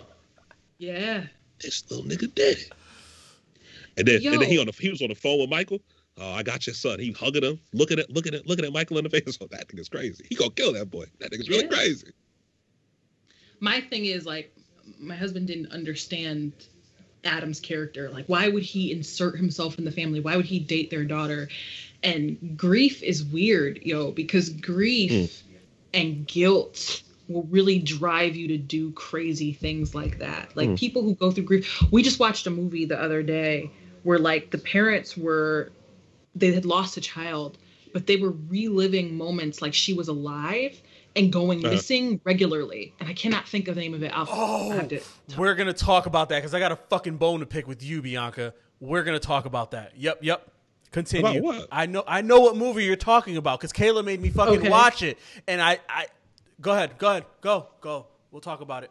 Yeah. this little nigga did it." And then and then he on the he was on the phone with Michael. Oh, I got your son. He hugging him, looking at looking at looking at Michael in the face. Oh, that nigga's crazy. He gonna kill that boy. That nigga's really Yeah. crazy. my thing is like my husband didn't understand Adam's character. Like why would he insert himself in the family? Why would he date their daughter? And grief is weird, yo, because grief mm. and guilt will really drive you to do crazy things like that. Like Mm. people who go through grief. We just watched a movie the other day where like the parents were they had lost a child, but they were reliving moments like she was alive and going Uh-huh. missing regularly. And I cannot think of the name of it. I'll, I'll have to. We're gonna talk about that because I got a fucking bone to pick with you, Bianca. We're gonna talk about that. Yep, yep. Continue. About what? I know, I know what movie you're talking about because Kayla made me fucking Okay. watch it, and I, I, go ahead, go ahead, go, go. We'll talk about it.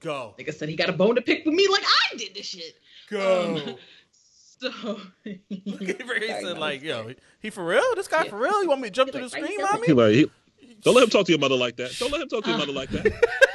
Go, Like I said, he got a bone to pick with me like I did this shit. go. Um, So he said, like, yo, he for real? This guy Yeah. for real? You want me to jump to Like, the screen, here. mommy? Like, don't let him talk to your mother like that. Don't let him talk to your Uh. mother like that.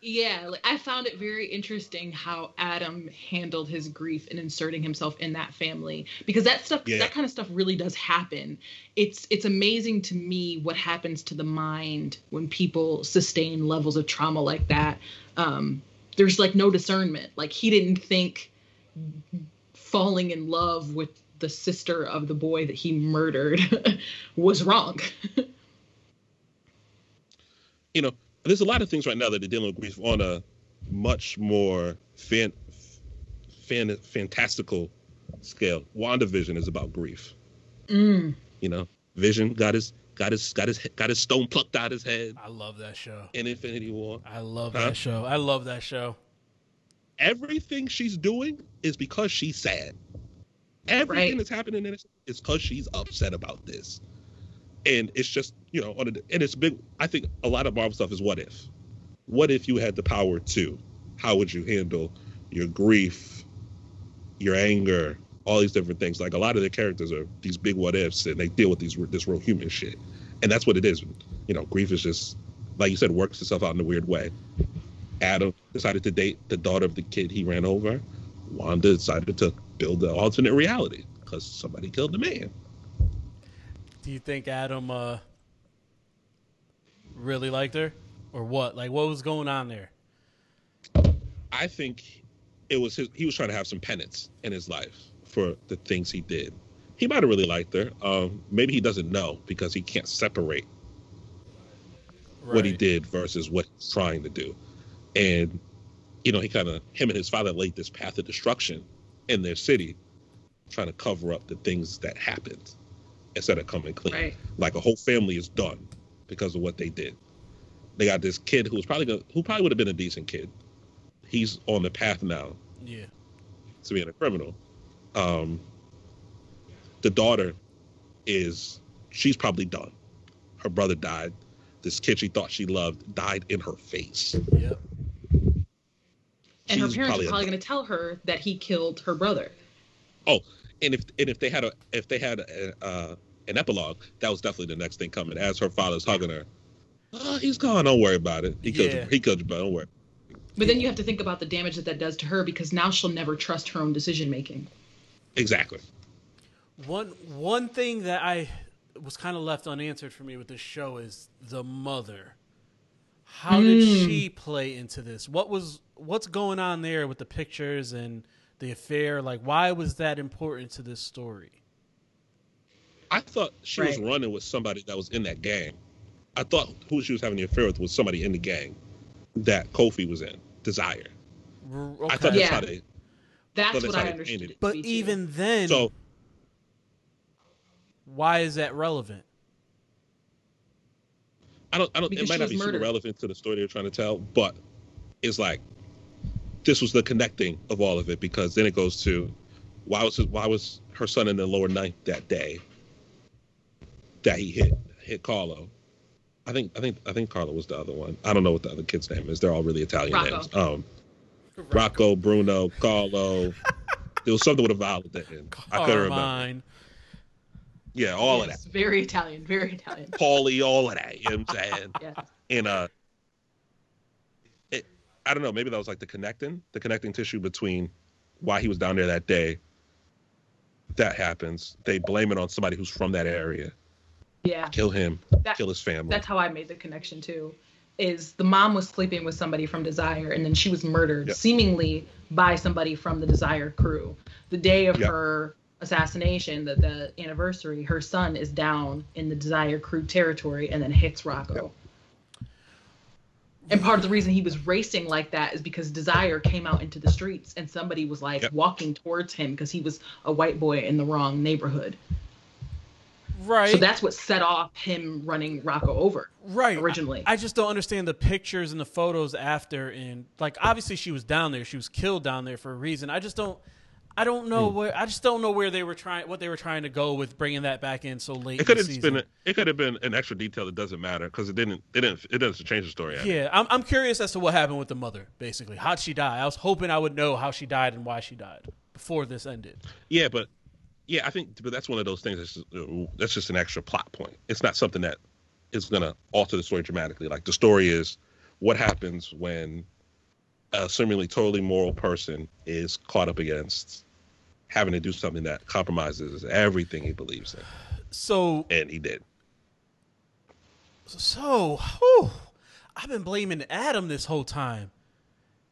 yeah, like I found it very interesting how Adam handled his grief and inserting himself in that family because that stuff Yeah. that kind of stuff really does happen. It's it's amazing to me what happens to the mind when people sustain levels of trauma like that. Um there's like no discernment. Like he didn't think falling in love with the sister of the boy that he murdered was wrong. you know, there's a lot of things right now that are dealing with grief on a much more fan, fan, fantastical scale. WandaVision is about grief. Mm. You know, Vision got his got his got his got his stone plucked out his head I love that show. in Infinity War. I love Huh? that show. I love that show. Everything she's doing is because she's sad. Everything Right. that's happening in it is because she's upset about this. And it's just, you know, on a, and it's big. I think a lot of Marvel stuff is what if. What if you had the power to? How would you handle your grief, your anger, all these different things? Like a lot of the characters are these big what ifs, and they deal with these this real human shit. And that's what it is. You know, grief is just, like you said, works itself out in a weird way. Adam decided to date the daughter of the kid he ran over. Wanda decided to build an alternate reality because somebody killed the man. Do you think Adam uh, really liked her, or what? Like, what was going on there? I think it was his, he was trying to have some penance in his life for the things he did. He might have really liked her. Um, maybe he doesn't know because he can't separate what he did versus what he's trying to do. And you know, he kind of him and his father laid this path of destruction in their city, trying to cover up the things that happened. Instead of coming clean. Right. Like a whole family is done because of what they did. They got this kid who's probably gonna, who probably would have been a decent kid. He's on the path now Yeah. to being a criminal. Um, the daughter is she's probably done. Her brother died. This kid she thought she loved died in her face. Yep. And her She's parents are probably going to tell her that he killed her brother. Oh, and if and if they had a if they had a, uh, an epilogue, that was definitely the next thing coming. As her father's hugging her, oh, he's gone. Don't worry about it. He killed Yeah. He killed you, but don't worry. But then you have to think about the damage that that does to her because now she'll never trust her own decision making. Exactly. One one thing that I was kind of left unanswered for me with this show is the mother. How did hmm. she play into this? What was what's going on there with the pictures and the affair? Like, why was that important to this story? I thought she was running with somebody that was in that gang. I thought who she was having the affair with was somebody in the gang that Kofi was in. Desire. R- I thought okay. that's Yeah. how they. That's that's what how I understood. it. it But even then, So why is that relevant? I don't. I don't. Because it might not was be super relevant to the story they're trying to tell, but it's like this was the connecting of all of it because then it goes to why was his, why was her son in the lower ninth that day that he hit hit Carlo. I think I think I think Carlo was the other one. I don't know what the other kid's name is. They're all really Italian Rocco. names. Um, Rocco, Bruno, Carlo. there was something with a vowel at the end. I couldn't remember. Carmine. Yeah, all of that. Very Italian. Very Italian. Paulie, all of that. You know what I'm saying? Yes. and uh it, i don't know maybe that was like the connecting the connecting tissue between why he was down there that day that happens they blame it on somebody who's from that area Yeah. kill him That- kill his family That's how I made the connection too. Is the mom was sleeping with somebody from Desire and then she was murdered, Yep. seemingly by somebody from the Desire crew. The day of Yep. her assassination, the, the anniversary, her son is down in the Desire crew territory and then hits Rocco. And part of the reason he was racing like that is because Desire came out into the streets and somebody was like Yep. walking towards him because he was a white boy in the wrong neighborhood. Right. So that's what set off him running Rocco over. right. Originally. I, I just don't understand the pictures and the photos after and like obviously she was down there. She was killed down there for a reason. I just don't i don't know hmm. where i just don't know where they were trying what they were trying to go with bringing that back in so late it could have the just been it could have been an extra detail that doesn't matter because it didn't it didn't it doesn't change the story. Yeah I'm, I'm curious as to what happened with the mother basically. How'd she die? I was hoping i would know how she died and why she died before this ended. Yeah but yeah i think but that's one of those things that's just, that's just an extra plot point. It's not something that is going to alter the story dramatically. Like the story is what happens when a seemingly totally moral person is caught up against having to do something that compromises everything he believes in. So and he did. so whew, i've been blaming adam this whole time.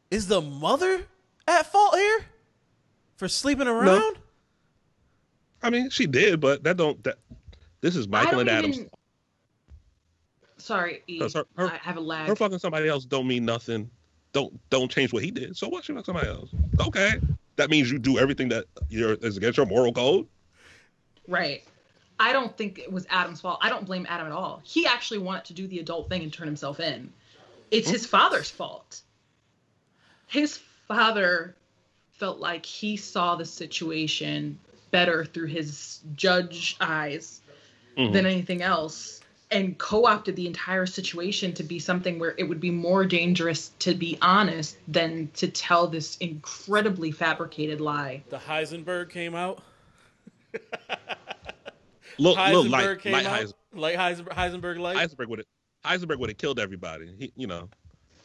Is the mother at fault here for sleeping around i mean she did but that don't that this is michael and don't adams even- Sorry, E. Her- her- I have a lag. her fucking somebody else don't mean nothing don't don't change what he did so what she fuck somebody else okay that means you do everything that you're is against your moral code Right. I don't think it was Adam's fault. I don't blame Adam at all. He actually wanted to do the adult thing and turn himself in. It's his father's fault. His father felt like he saw the situation better through his judge eyes Mhm. than anything else and co-opted the entire situation to be something where it would be more dangerous to be honest than to tell this incredibly fabricated lie. the heisenberg came out Look, look, heisenberg light, came light out Heis- like heisenberg, heisenberg light Heisenberg would have Heisenberg would have killed everybody. He, you know,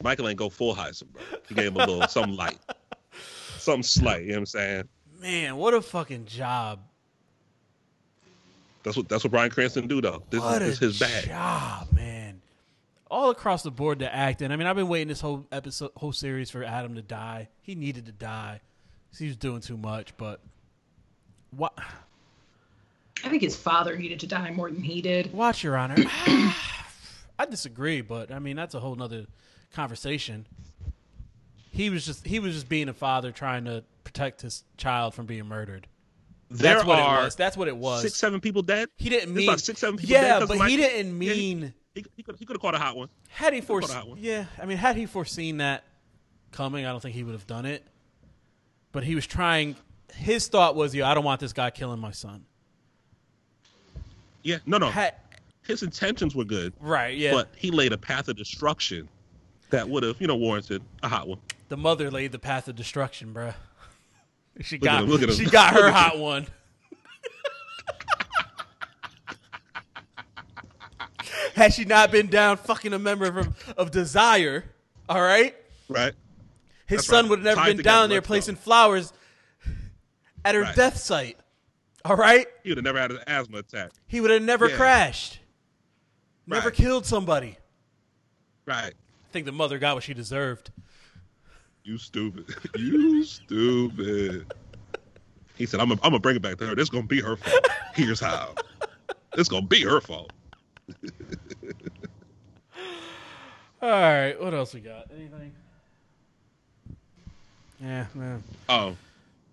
Michael ain't go full Heisenberg. He gave him a little some light, some slight. You know what I'm saying? Man, what a fucking job. That's what that's what Bryan Cranston do though. This what is, a this his bag. job, man. All across the board, the acting. I mean, I've been waiting this whole episode, whole series for Adam to die. He needed to die. He was doing too much, but what? I think his father needed to die more than he did. Watch your honor. I disagree, but I mean that's a whole nother conversation. He was just he was just being a father trying to protect his child from being murdered. there That's what are it was. That's what it was. six, seven people dead. he didn't mean about six, seven people dead Yeah, 'cause but he didn't Yeah, he- mean He, he could he could have caught a hot one. had he caught foreseen. that. Yeah, I mean, had he foreseen that coming, I don't think he would have done it. But he was trying. His thought was, "Yo, I don't want this guy killing my son." Yeah, no, no. Had, His intentions were good, right? Yeah. but he laid a path of destruction that would have, you know, warranted a hot one. The mother laid the path of destruction, bruh. She Look got. him, him. She got her hot one. Had she not been down fucking a member of, of Desire, all right, Right? his That's son right. would have never Tied been down there placing flowers at her Right. death site. All right, He would have never had an asthma attack. he would have never Yeah. crashed, never Right. killed somebody. Right. I think the mother got what she deserved. You stupid. you stupid. He said, I'm going to bring it back to her. This is going to be her fault. Here's how. This going to be her fault. All right, what else we got? Anything? Yeah, man. Oh,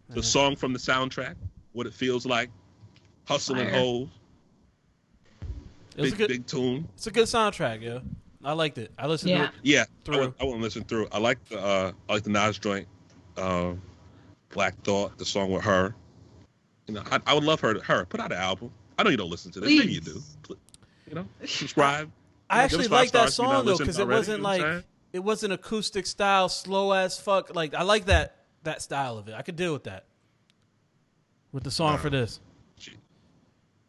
the song from the soundtrack, what it feels like, hustling Fire. hoes, It was big a good. big tune. It's a good soundtrack, yeah. I liked it. I listened to Yeah. it. Yeah, I Through. wouldn't, I wouldn't listen through. I like the uh, I like the Nas joint, um, Black Thought, the song with her. You know, I, I would love her. to- Her put out an album. I know you don't listen to this. Maybe you do. Please. You know, subscribe. I Yeah, actually give us five like that stars if you're not song though because it already, wasn't you know like it wasn't acoustic style, slow as fuck. Like I like that that style of it. I could deal with that. With the song Wow. for this,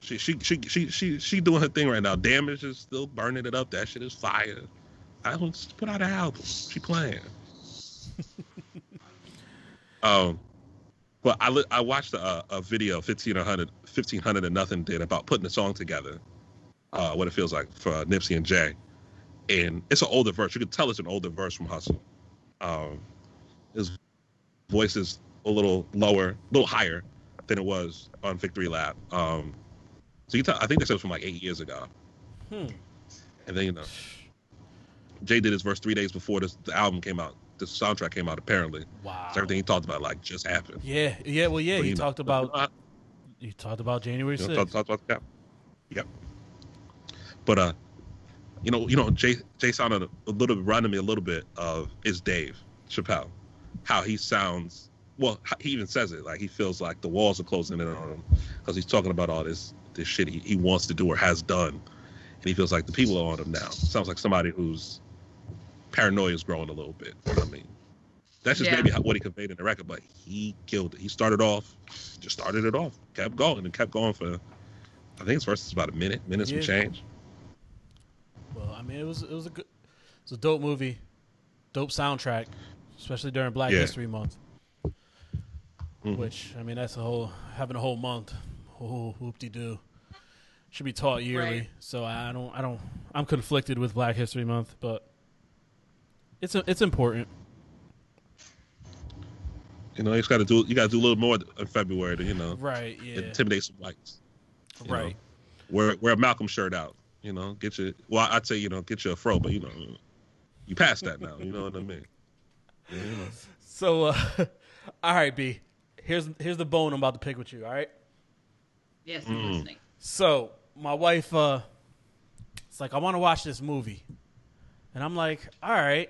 She, she, she, she, she, doing her thing right now. Damage is still burning it up. That shit is fire. I don't put out an album. She playing. um, but I li- I watched a, a video 1500 1500 and nothing did about putting the song together. Uh, what it feels like for Nipsey and Jay, and it's an older verse. You can tell it's an older verse from Hussle. Um, his voice is a little lower, a little higher than it was on Victory Lap. Um, so you tell, I think this was from like eight years ago. Hmm. And then you know, Jay did his verse three days before this the album came out. The soundtrack came out apparently. wow. So everything he talked about like just happened. Yeah, yeah. Well, yeah. But, He know, talked about uh, he talked about January you know, sixth. talk, talk about that. Yep. But uh, you know, you know, Jay Jay sounded a little reminded me a little bit of is Dave Chappelle, how he sounds. Well, he even says it like he feels like the walls are closing in on him because he's talking about all this this shit he, he wants to do or has done, and he feels like the people are on him now. Sounds like somebody whose paranoia is growing a little bit. I mean, that's just Yeah. maybe how, what he conveyed in the record, but he killed it. He started off, just started it off, kept going and kept going for. I think his verse is about a minute, minutes Yeah. change. Well, I mean, it was it was a good, it was a dope movie, dope soundtrack, especially during Black Yeah. History Month. Mhm. Which I mean, that's a whole having a whole month. Oh, whoop de doo. Should be taught yearly. Right. So I don't, I don't, I'm conflicted with Black History Month, but it's a, it's important. You know, you just got to do you got to do a little more in February to you know Right? Yeah. intimidate some whites. you know. Right. Wear wear a Malcolm shirt out. You know, get your well, I'd say you know get your fro, but you know, you passed that now. You know what I mean? Yeah, you know. So, uh, all right, B. Here's here's the bone I'm about to pick with you. All right. Yes, I'm Mm. listening. So my wife, uh, it's like I want to watch this movie, and I'm like, all right,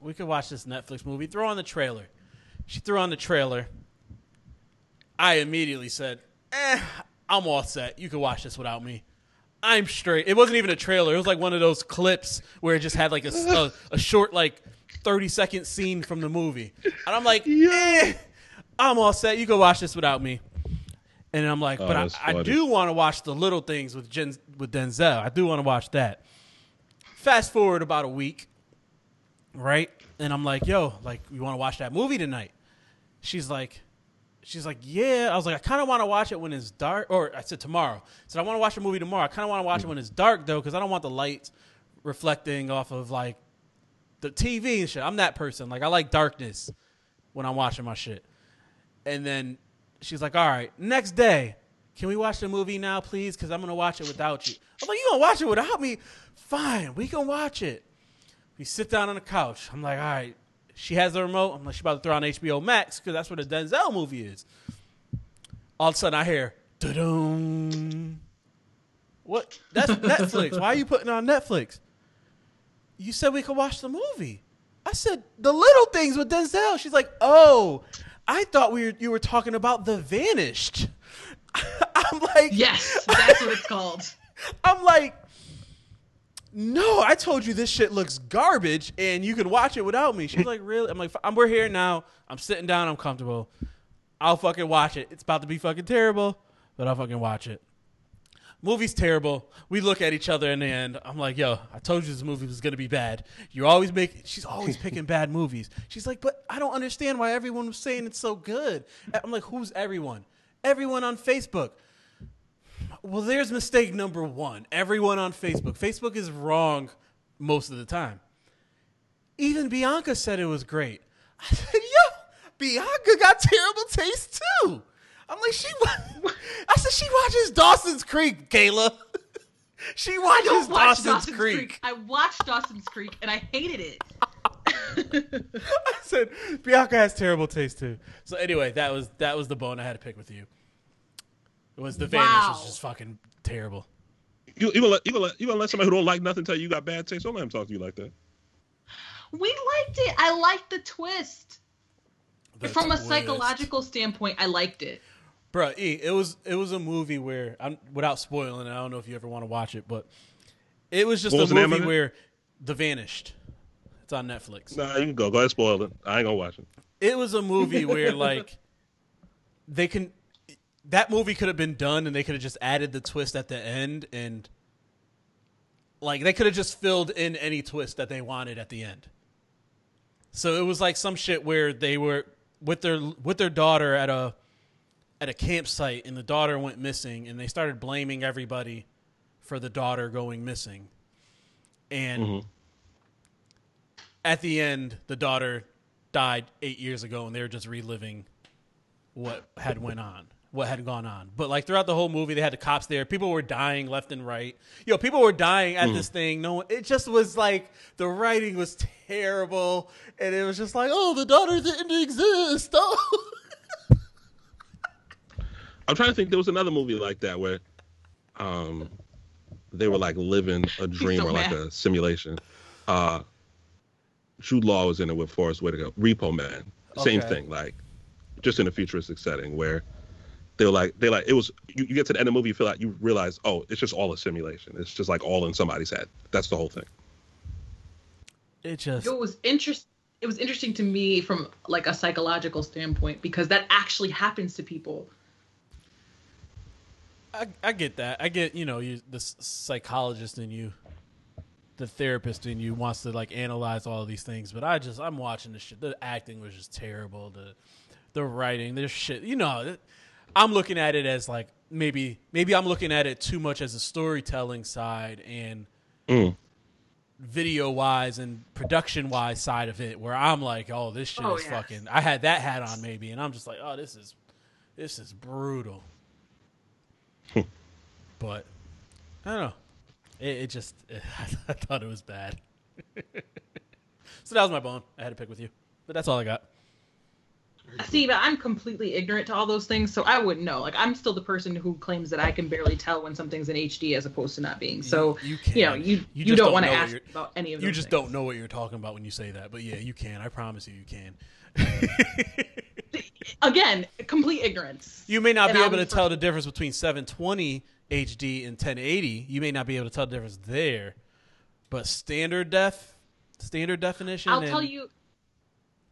we could watch this Netflix movie. Throw on the trailer. She threw on the trailer. I immediately said, eh, I'm all set. You can watch this without me. I'm straight. It wasn't even a trailer. It was like one of those clips where it just had like a, a, a short, like 30 second scene from the movie. And I'm like, eh, I'm all set. You can watch this without me. And I'm like, Oh, but I, I do want to watch the little things with Jen, with Denzel. I do want to watch that. Fast forward about a week, right? And I'm like, yo, like, you want to watch that movie tonight? She's like, she's like, yeah. I was like, I kind of want to watch it when it's dark. Or I said tomorrow. Said I want to watch the movie tomorrow. I kind of want to watch it when it's dark though, because I don't want the lights reflecting off of like the TV and shit. I'm that person. Like I like darkness when I'm watching my shit. And then she's like, all right, next day, can we watch the movie now, please? Because I'm gonna watch it without you. I'm like, you gonna watch it without me? Fine, we can watch it. We sit down on the couch. I'm like, all right. She has the remote. I'm like, she about to throw on HBO Max because that's where the Denzel movie is. All of a sudden, I hear da-dum. What? That's Netflix. Why are you putting it on Netflix? You said we could watch the movie. I said the little things with Denzel. She's like, oh, I thought we were, you were talking about The Vanished. I'm like, Yes, that's what it's called. I'm like, no, I told you this shit looks garbage and you can watch it without me. She's like, really? I'm like, I'm, we're here now. I'm sitting down. I'm comfortable. I'll fucking watch it. It's about to be fucking terrible, but I'll fucking watch it. Movie's terrible. We look at each other in the end. I'm like, yo, I told you this movie was gonna be bad. You're always making. She's always picking bad movies. She's like, but I don't understand why everyone was saying it's so good. I'm like, who's everyone? Everyone on Facebook. Well, there's mistake number one. Everyone on Facebook. Facebook is wrong most of the time. Even Bianca said it was great. I said, yo, Bianca got terrible taste too. I'm like, she. I said she watches Dawson's Creek, Kayla. she watches watch Dawson's, Dawson's Creek. Creek. I watched Dawson's Creek and I hated it. I said Bianca has terrible taste too. So anyway, that was that was the bone I had to pick with you. It was the vanish was Wow. just fucking terrible. You even let even let even let somebody who don't like nothing tell you you got bad taste. Don't let him talk to you like that. We liked it. I liked the twist. The From a psychological standpoint, I liked it. Bro, E, it was it was a movie where I'm without spoiling. it, I don't know if you ever want to watch it, but it was just What a was movie it? where The Vanished. It's on Netflix. Nah, you can go. Go ahead, spoil it. I ain't gonna watch it. It was a movie where like they can that movie could have been done and they could have just added the twist at the end and like they could have just filled in any twist that they wanted at the end. So it was like some shit where they were with their with their daughter at a at a campsite and the daughter went missing and they started blaming everybody for the daughter going missing. And Mhm. at the end the daughter died 8 years ago and they were just reliving what had went on what had gone on. But like throughout the whole movie they had the cops there. People were dying left and right. Yo people were dying at this thing. No one, it just was like the writing was terrible. And it was just like oh the daughter didn't exist. Oh I'm trying to think. There was another movie like that where, um, they were like living a dream so or like mad. a simulation. Uh, Jude Law was in it with Forest Whitaker. Repo Man, same Okay. thing. Like, just in a futuristic setting where they were like they like it was. You, you get to the end of the movie, you feel like you realize, oh, it's just all a simulation. It's just like all in somebody's head. That's the whole thing. it just It was interest. It was interesting to me from like a psychological standpoint because that actually happens to people. I, I get that. I get you know you the psychologist in you, the therapist in you wants to like analyze all of these things. But I just I'm watching this shit. The acting was just terrible. The the writing, there's shit. You know, I'm looking at it as like maybe maybe I'm looking at it too much as a storytelling side and Mm. video wise and production wise side of it. Where I'm like, oh, this shit Oh, is yes. fucking. I had that hat on maybe, and I'm just like, oh, this is this is brutal. But I don't know. It, it just I thought it was bad. so that was my bone. I had to pick with you, but that's all I got. See, but I'm completely ignorant to all those things, so I wouldn't know. Like, I'm still the person who claims that I can barely tell when something's in HD as opposed to not being. So, You- you, you know, you You you, don't don't want to ask about any of those You just things. don't know what you're talking about when you say that, but yeah, you can. I promise you, you can. Again, complete ignorance. You may not And be I'll able to be tell the difference between 720 HD and 1080. You may not be able to tell the difference there, but standard def, standard definition. I'll and- tell you.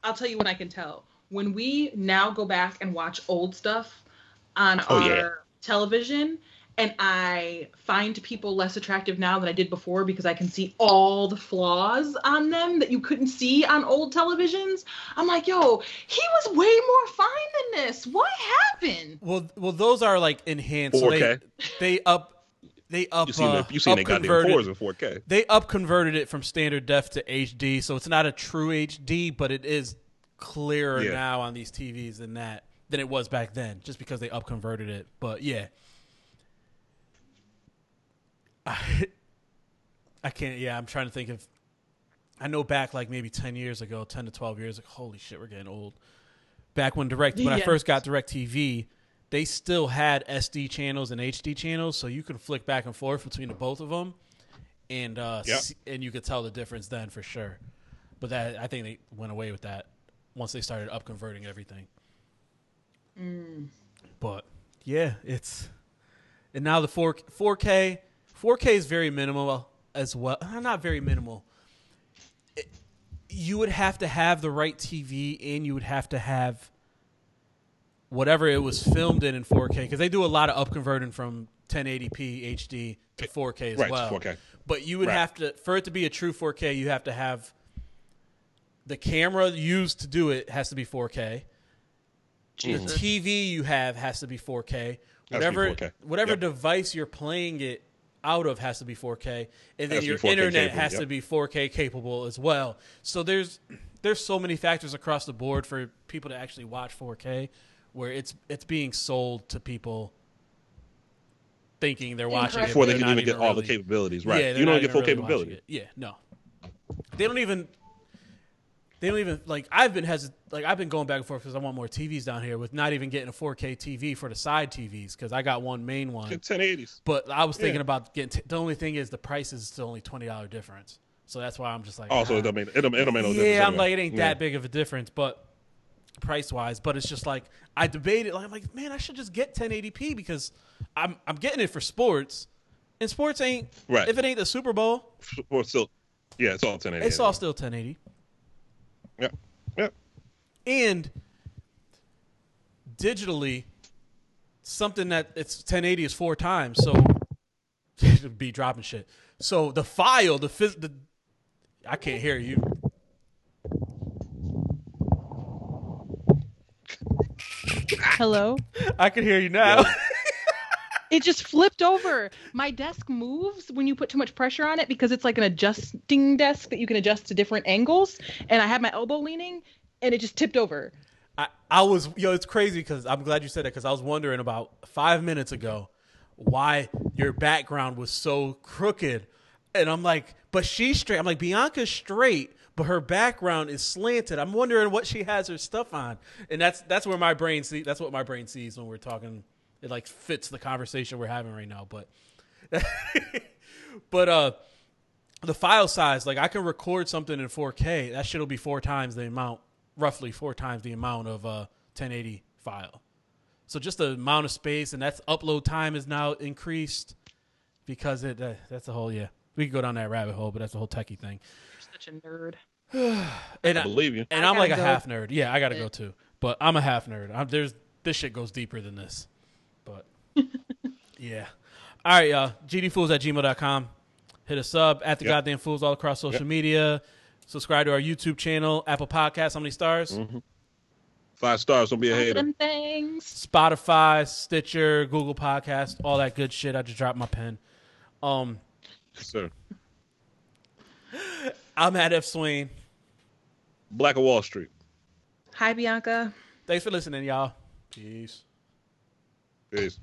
I'll tell you when I can tell. When we now go back and watch old stuff on Oh, our yeah. television, and I find people less attractive now than I did before because I can see all the flaws on them that you couldn't see on old televisions. I'm like, yo, he was way more fine than this. What happened? Well, well, those are like enhanced. So they, 4K. they up, they up. You seen uh, the, you seen up they goddamn converted- fours in 4K. They up converted it from standard def to HD, so it's not a true HD, but it is clearer Yeah. now on these TVs than that than it was back then, just because they up converted it. But yeah, I, I can't. Yeah, I'm trying to think of. I know back like maybe ten years ago, ten to twelve years ago. Holy shit, we're getting old. Back when direct when I first got DirecTV, they still had SD channels and HD channels, so you could flick back and forth between the both of them, and uh, Yep. see- and you could tell the difference then for sure. But that I think they went away with that once they started up converting everything. But yeah, it's and now the four four K four K is very minimal as well. Not very minimal. It- you would have to have the right TV and you would have to have whatever it was filmed in in 4K because they do a lot of up converting from 1080p HD to 4K as Right, well. 4K. But you would Right. have to for it to be a true 4K, you have to have the camera used to do it has to be 4K. Jesus. The TV you have has to be 4K. Has to be Whatever 4K. whatever Yep. device you're playing it out of has to be 4K, and then Has to be your internet capable, has yep. to be 4K capable as well. So there's there's so many factors across the board for people to actually watch 4K, where it's it's being sold to people thinking they're watching it, Before they can even get all the capabilities, right? Yeah, you don't get full really watching capability. Yeah, no. They don't even. They don't even like. I've been hesit like I've been going back and forth because I want more TVs down here with not even getting a 4K TV for the side TVs because I got one main one. Get 1080s. But I was thinking Yeah. about getting. T- the only thing is the price is still only twenty dollar difference. So that's why I'm just like. Also, ah. it don't make it don't, it don't make no yeah, difference. I'm anyway. like it ain't Yeah. that big of a difference, but price wise. But it's just like I debated. Like I'm like, man, I should just get 1080p because I'm I'm getting it for sports, and sports ain't Right. If it ain't the Super Bowl, sports still, yeah, it's all 1080. it's all still 1080. Yeah, yeah. and digitally something that it's 1080 is four times so it'd be dropping shit. So the file the phys- the i can't hear you. Hello. i can hear you now It just flipped over. My desk moves when you put too much pressure on it because it's like an adjusting desk that you can adjust to different angles. And I had my elbow leaning and it just tipped over. I, I was yo it's crazy because i'm glad you said that because i was wondering about five minutes ago why your background was so crooked and i'm like but she's straight i'm like bianca's straight but her background is slanted i'm wondering what she has her stuff on and that's that's where my brain see that's what my brain sees when we're talking it like fits the conversation we're having right now but but uh the file size, like I can record something in 4K, that shit'll be four times the amount, roughly four times the amount of uh 1080 file. So just the amount of space and that's upload time is now increased because it uh, that's a whole yeah. We could go down that rabbit hole, but that's a whole techie thing. You're such a nerd. And I believe you. and I I'm like a go. half nerd. Yeah, I gotta go too. But I'm a half nerd. I'm, there's this shit goes deeper than this. But yeah. All right, y'all. GDFools at gmail.com. Hit us up at the Yep. goddamn fools all across social Yep. media. Subscribe to our YouTube channel, Apple Podcasts. How many stars? Mm-hmm. Five stars. Don't be a Look at hater. them things. Spotify, Stitcher, Google Podcast, all that good shit. I just dropped my pen. Um, Yes, sir. I'm at Ev Swain. Black of Wall Street. Hi, Bianca. Thanks for listening, y'all. Peace. Peace.